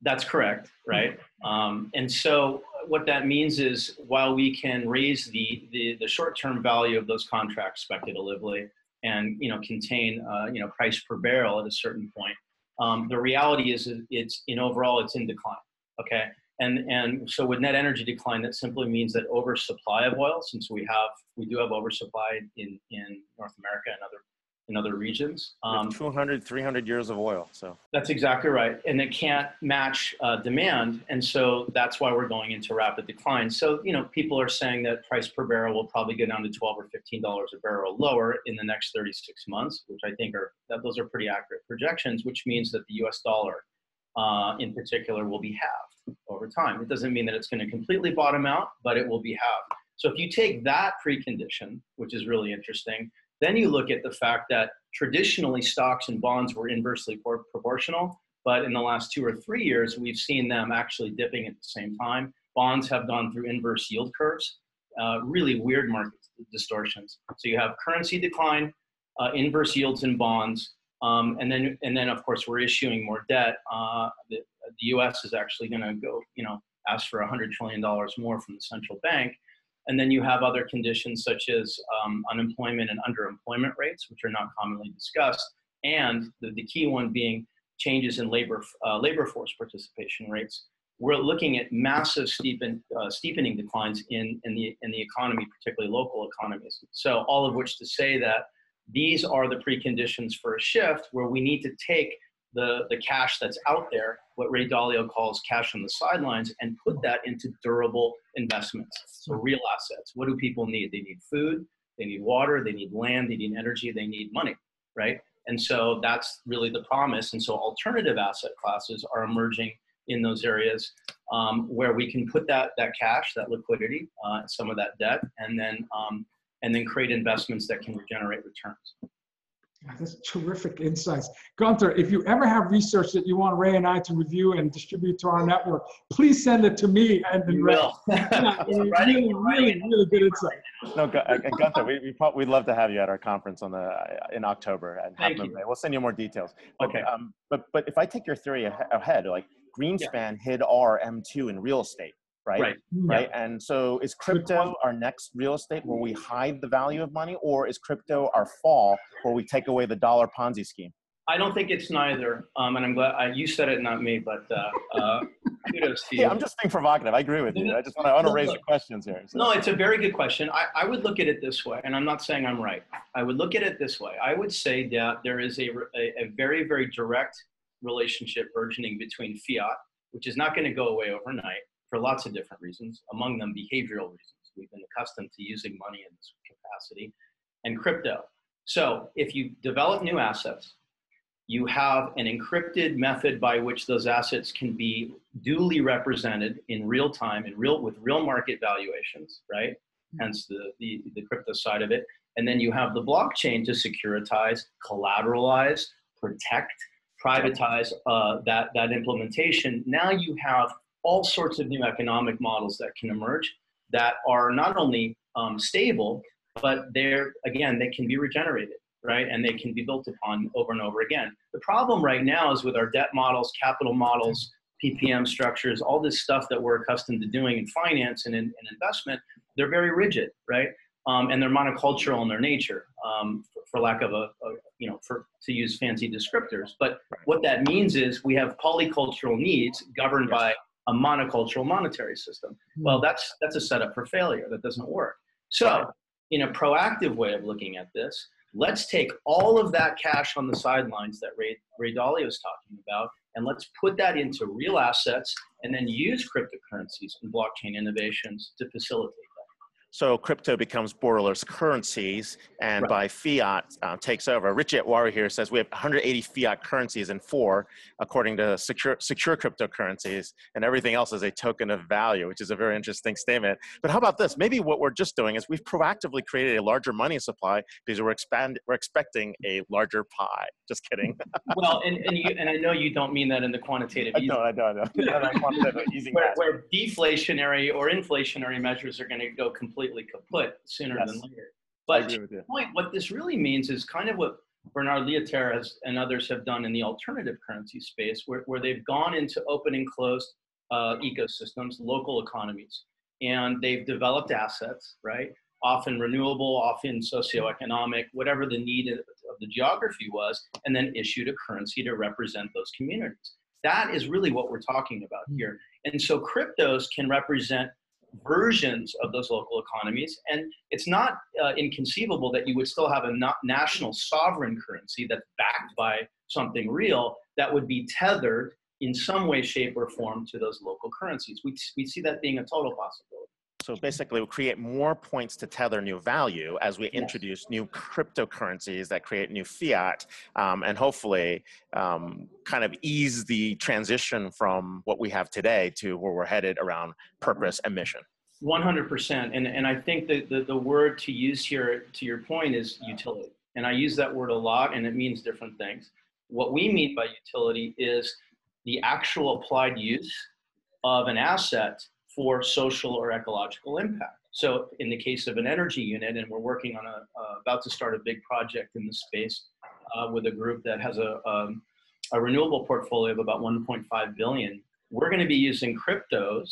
That's correct, right? Um, and so what that means is while we can raise the the, the short term value of those contracts speculatively and you know contain uh, you know price per barrel at a certain point, um, the reality is it's in overall it's in decline. Okay and, and so with net energy decline, that simply means that oversupply of oil, since we have, we do have oversupply in, in North America and other, in other regions. Um, 200, 300 years of oil. So that's exactly right. And it can't match uh, demand. And so that's why we're going into rapid decline. So, you know, people are saying that price per barrel will probably go down to 12 or $15 a barrel lower in the next 36 months, which I think are, that those are pretty accurate projections, which means that the US dollar uh, in particular will be halved over time. It doesn't mean that it's going to completely bottom out, but it will be halved. So if you take that precondition, which is really interesting, then you look at the fact that traditionally stocks and bonds were inversely proportional, but in the last two or three years, we've seen them actually dipping at the same time. Bonds have gone through inverse yield curves, uh, really weird market distortions. So you have currency decline, uh, inverse yields in bonds, um, and then and then of course we're issuing more debt. Uh, the, the U.S. is actually going to go, you know, ask for 100 trillion dollars more from the central bank. And then you have other conditions such as um, unemployment and underemployment rates, which are not commonly discussed, and the, the key one being changes in labor uh, labor force participation rates. We're looking at massive steepen, uh, steepening declines in, in, the, in the economy, particularly local economies. So all of which to say that these are the preconditions for a shift where we need to take the, the cash that's out there, what Ray Dalio calls cash on the sidelines, and put that into durable investments. So, real assets. What do people need? They need food, they need water, they need land, they need energy, they need money, right? And so that's really the promise. And so alternative asset classes are emerging in those areas um, where we can put that that cash, that liquidity, uh, some of that debt, and then um, and then create investments that can regenerate returns. That's terrific insights. Gunther, if you ever have research that you want Ray and I to review and distribute to our network, please send it to me and then Ray. Will. yeah, <laughs> really, really, really good insight. No, uh, Gunther, we, we would love to have you at our conference on the uh, in October and Thank you. We'll send you more details. But, okay. Um, but but if I take your theory ahead, like Greenspan yeah. hid our M2 in real estate right? Right. Right. Yeah. And so is crypto our next real estate where we hide the value of money, or is crypto our fall where we take away the dollar Ponzi scheme? I don't think it's neither. Um, and I'm glad I, you said it, not me, but uh, uh, kudos to <laughs> you. Yeah, I'm just being provocative. I agree with you. I just want to, want to raise the questions here. So. No, it's a very good question. I, I would look at it this way, and I'm not saying I'm right. I would look at it this way. I would say that there is a, a, a very, very direct relationship burgeoning between fiat, which is not going to go away overnight, for lots of different reasons, among them behavioral reasons. We've been accustomed to using money in this capacity, and crypto. So if you develop new assets, you have an encrypted method by which those assets can be duly represented in real time, in real with real market valuations, right? Hence the, the, the crypto side of it. And then you have the blockchain to securitize, collateralize, protect, privatize uh, that, that implementation. Now you have all sorts of new economic models that can emerge that are not only um, stable, but they're, again, they can be regenerated, right? And they can be built upon over and over again. The problem right now is with our debt models, capital models, PPM structures, all this stuff that we're accustomed to doing in finance and in, in investment, they're very rigid, right? Um, and they're monocultural in their nature, um, for, for, lack of a, a, you know, for to use fancy descriptors. But what that means is we have polycultural needs governed by a monocultural monetary system. Hmm. Well, that's that's a setup for failure. That doesn't work. So, in a proactive way of looking at this, let's take all of that cash on the sidelines that Ray, Ray Dalio is talking about, and let's put that into real assets, and then use cryptocurrencies and blockchain innovations to facilitate so crypto becomes borderless currencies, and right. by fiat uh, takes over. Richard Etwaru here says we have 180 fiat currencies and four, according to secure secure cryptocurrencies, and everything else is a token of value, which is a very interesting statement. But how about this? Maybe what we're just doing is we've proactively created a larger money supply because we're expand we're expecting a larger pie. Just kidding. <laughs> well, and and, you, and I know you don't mean that in the quantitative. I know, I know. <laughs> where, where deflationary or inflationary measures are going to go completely completely kaput sooner yes. than later. But the point, what this really means is kind of what Bernard has, and others have done in the alternative currency space, where, where they've gone into open and closed uh, ecosystems, local economies, and they've developed assets, right? Often renewable, often socioeconomic, whatever the need of the geography was, and then issued a currency to represent those communities. That is really what we're talking about hmm. here. And so cryptos can represent versions of those local economies. And it's not uh, inconceivable that you would still have a national sovereign currency that's backed by something real that would be tethered in some way, shape, or form to those local currencies. We, we see that being a total possibility. So basically, we create more points to tether new value as we introduce new cryptocurrencies that create new fiat, um, and hopefully um, kind of ease the transition from what we have today to where we're headed around purpose and mission. 100%. And, and I think that the, the word to use here, to your point, is utility. And I use that word a lot, and it means different things. What we mean by utility is the actual applied use of an asset for social or ecological impact. So in the case of an energy unit, and we're working on a, uh, about to start a big project in the space uh, with a group that has a, um, a renewable portfolio of about 1.5 billion, we're gonna be using cryptos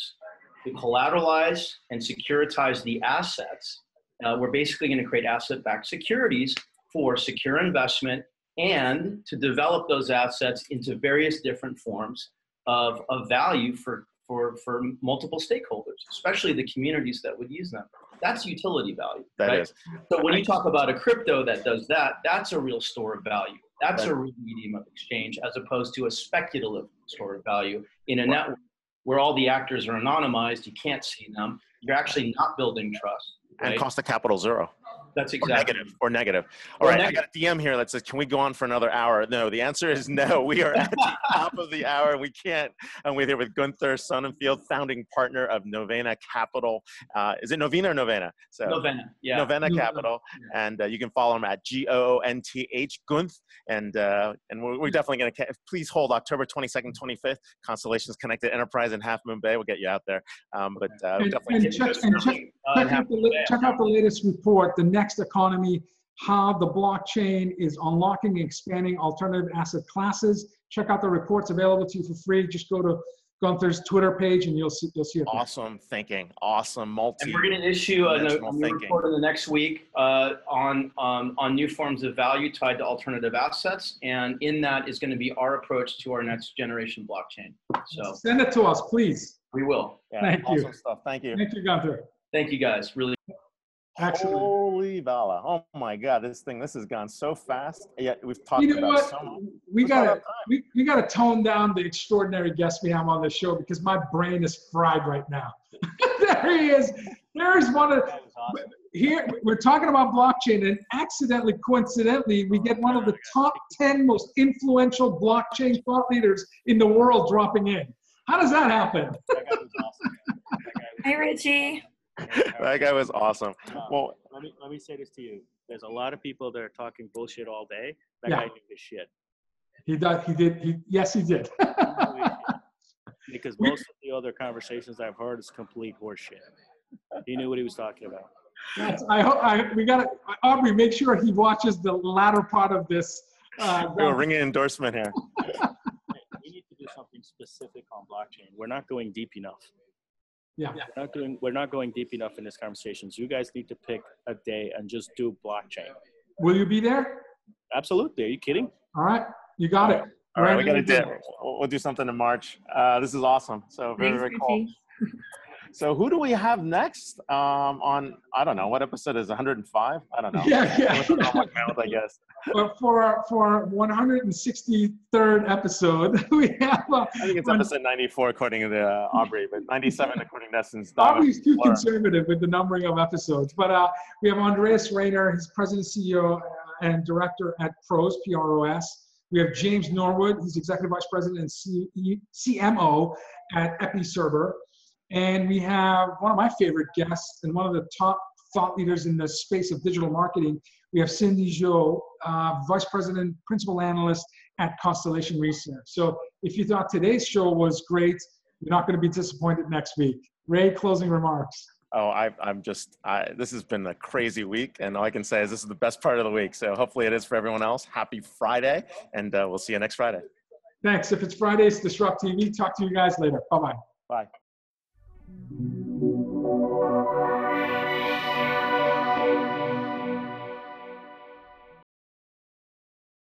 to collateralize and securitize the assets. Uh, we're basically gonna create asset-backed securities for secure investment and to develop those assets into various different forms of, of value for for, for multiple stakeholders, especially the communities that would use them. That's utility value. That right? is. So when you talk about a crypto that does that, that's a real store of value. That's a real medium of exchange as opposed to a speculative store of value in a network where all the actors are anonymized, you can't see them. You're actually not building trust. Right? And cost of capital zero. That's exactly. Or negative. Or negative. All or right, negative. I got a DM here that says, "Can we go on for another hour?" No, the answer is no. <laughs> We are at the top of the hour. We can't. I'm with here with Gunther Sonnenfeld, founding partner of Novena Capital. Uh, is it Novena or Novena? So Novena. Yeah. Novena Capital, yeah. and uh, you can follow him at G O O N T H Gunth, and uh, and we're, we're definitely going to. Please hold October 22nd, 25th. Constellations Connected Enterprise in Half Moon Bay. We'll get you out there. Um, but uh, and, definitely. And check, and check, check, out the, check out the latest report. The next economy, how the blockchain is unlocking and expanding alternative asset classes. Check out the reports available to you for free. Just go to Gunther's Twitter page and you'll see you'll see it. Awesome thinking, awesome multi. And we're going to issue a, a new report in the next week uh, on um, on new forms of value tied to alternative assets, and in that is going to be our approach to our next generation blockchain. So send it to us, please. We will. Yeah, Thank awesome you. Stuff. Thank you. Thank you, Gunther. Thank you, guys. Really. Actually, Holy Vala. Oh my God, this thing, this has gone so fast. Yet we've talked you know about what? so much. We gotta we, we gotta tone down the extraordinary guests we have on the show because my brain is fried right now. <laughs> there he is. There's one of awesome. here we're talking about blockchain and accidentally, coincidentally, we get one of the top 10 most influential blockchain thought leaders in the world dropping in. How does that happen? That guy was awesome. Hi Richie. <laughs> that guy was awesome. <laughs> Well, let me let me say this to you. There's a lot of people that are talking bullshit all day. That Yeah. guy knew his shit He does. He did. He yes, he did. <laughs> because most of the other conversations I've heard is complete horseshit. He knew what he was talking about. That's, I hope. I, we got to Aubrey. Make sure he watches the latter part of this. Uh, we'll ring an endorsement here. We need to do something specific on blockchain. We're not going deep enough. Yeah. We're not doing. We're not going deep enough in this conversation. So you guys need to pick a day and just do blockchain. Will you be there? Absolutely. Are you kidding? All right. You got it. All right, we got to do. We'll, we'll do something in March. Uh, this is awesome. So very, Thanks, very cool. <laughs> So who do we have next? Um, on I don't know what episode is 105. I don't know. Yeah, yeah. I guess. But for our, for our 163rd episode, <laughs> we have. Uh, I think it's episode 94 according to the, uh, Aubrey, but 97 according to Essence. Aubrey's too conservative with the numbering of episodes. But uh, we have Andres Reiner, he's president, CEO, uh, and director at Pros, P-R-O-S. We have James Norwood, he's executive vice president and C- CMO at EpiServer. And we have one of my favorite guests and one of the top thought leaders in the space of digital marketing. We have Cindy Zhou, uh, vice president, principal analyst at Constellation Research. So if you thought today's show was great, you're not going to be disappointed next week. Ray, closing remarks. Oh, I, I'm just, I, this has been a crazy week, and all I can say is this is the best part of the week. So hopefully it is for everyone else. Happy Friday, and uh, we'll see you next Friday. Thanks. If it's Friday, it's DisrupTV. Talk to you guys later. Bye bye. Bye. Música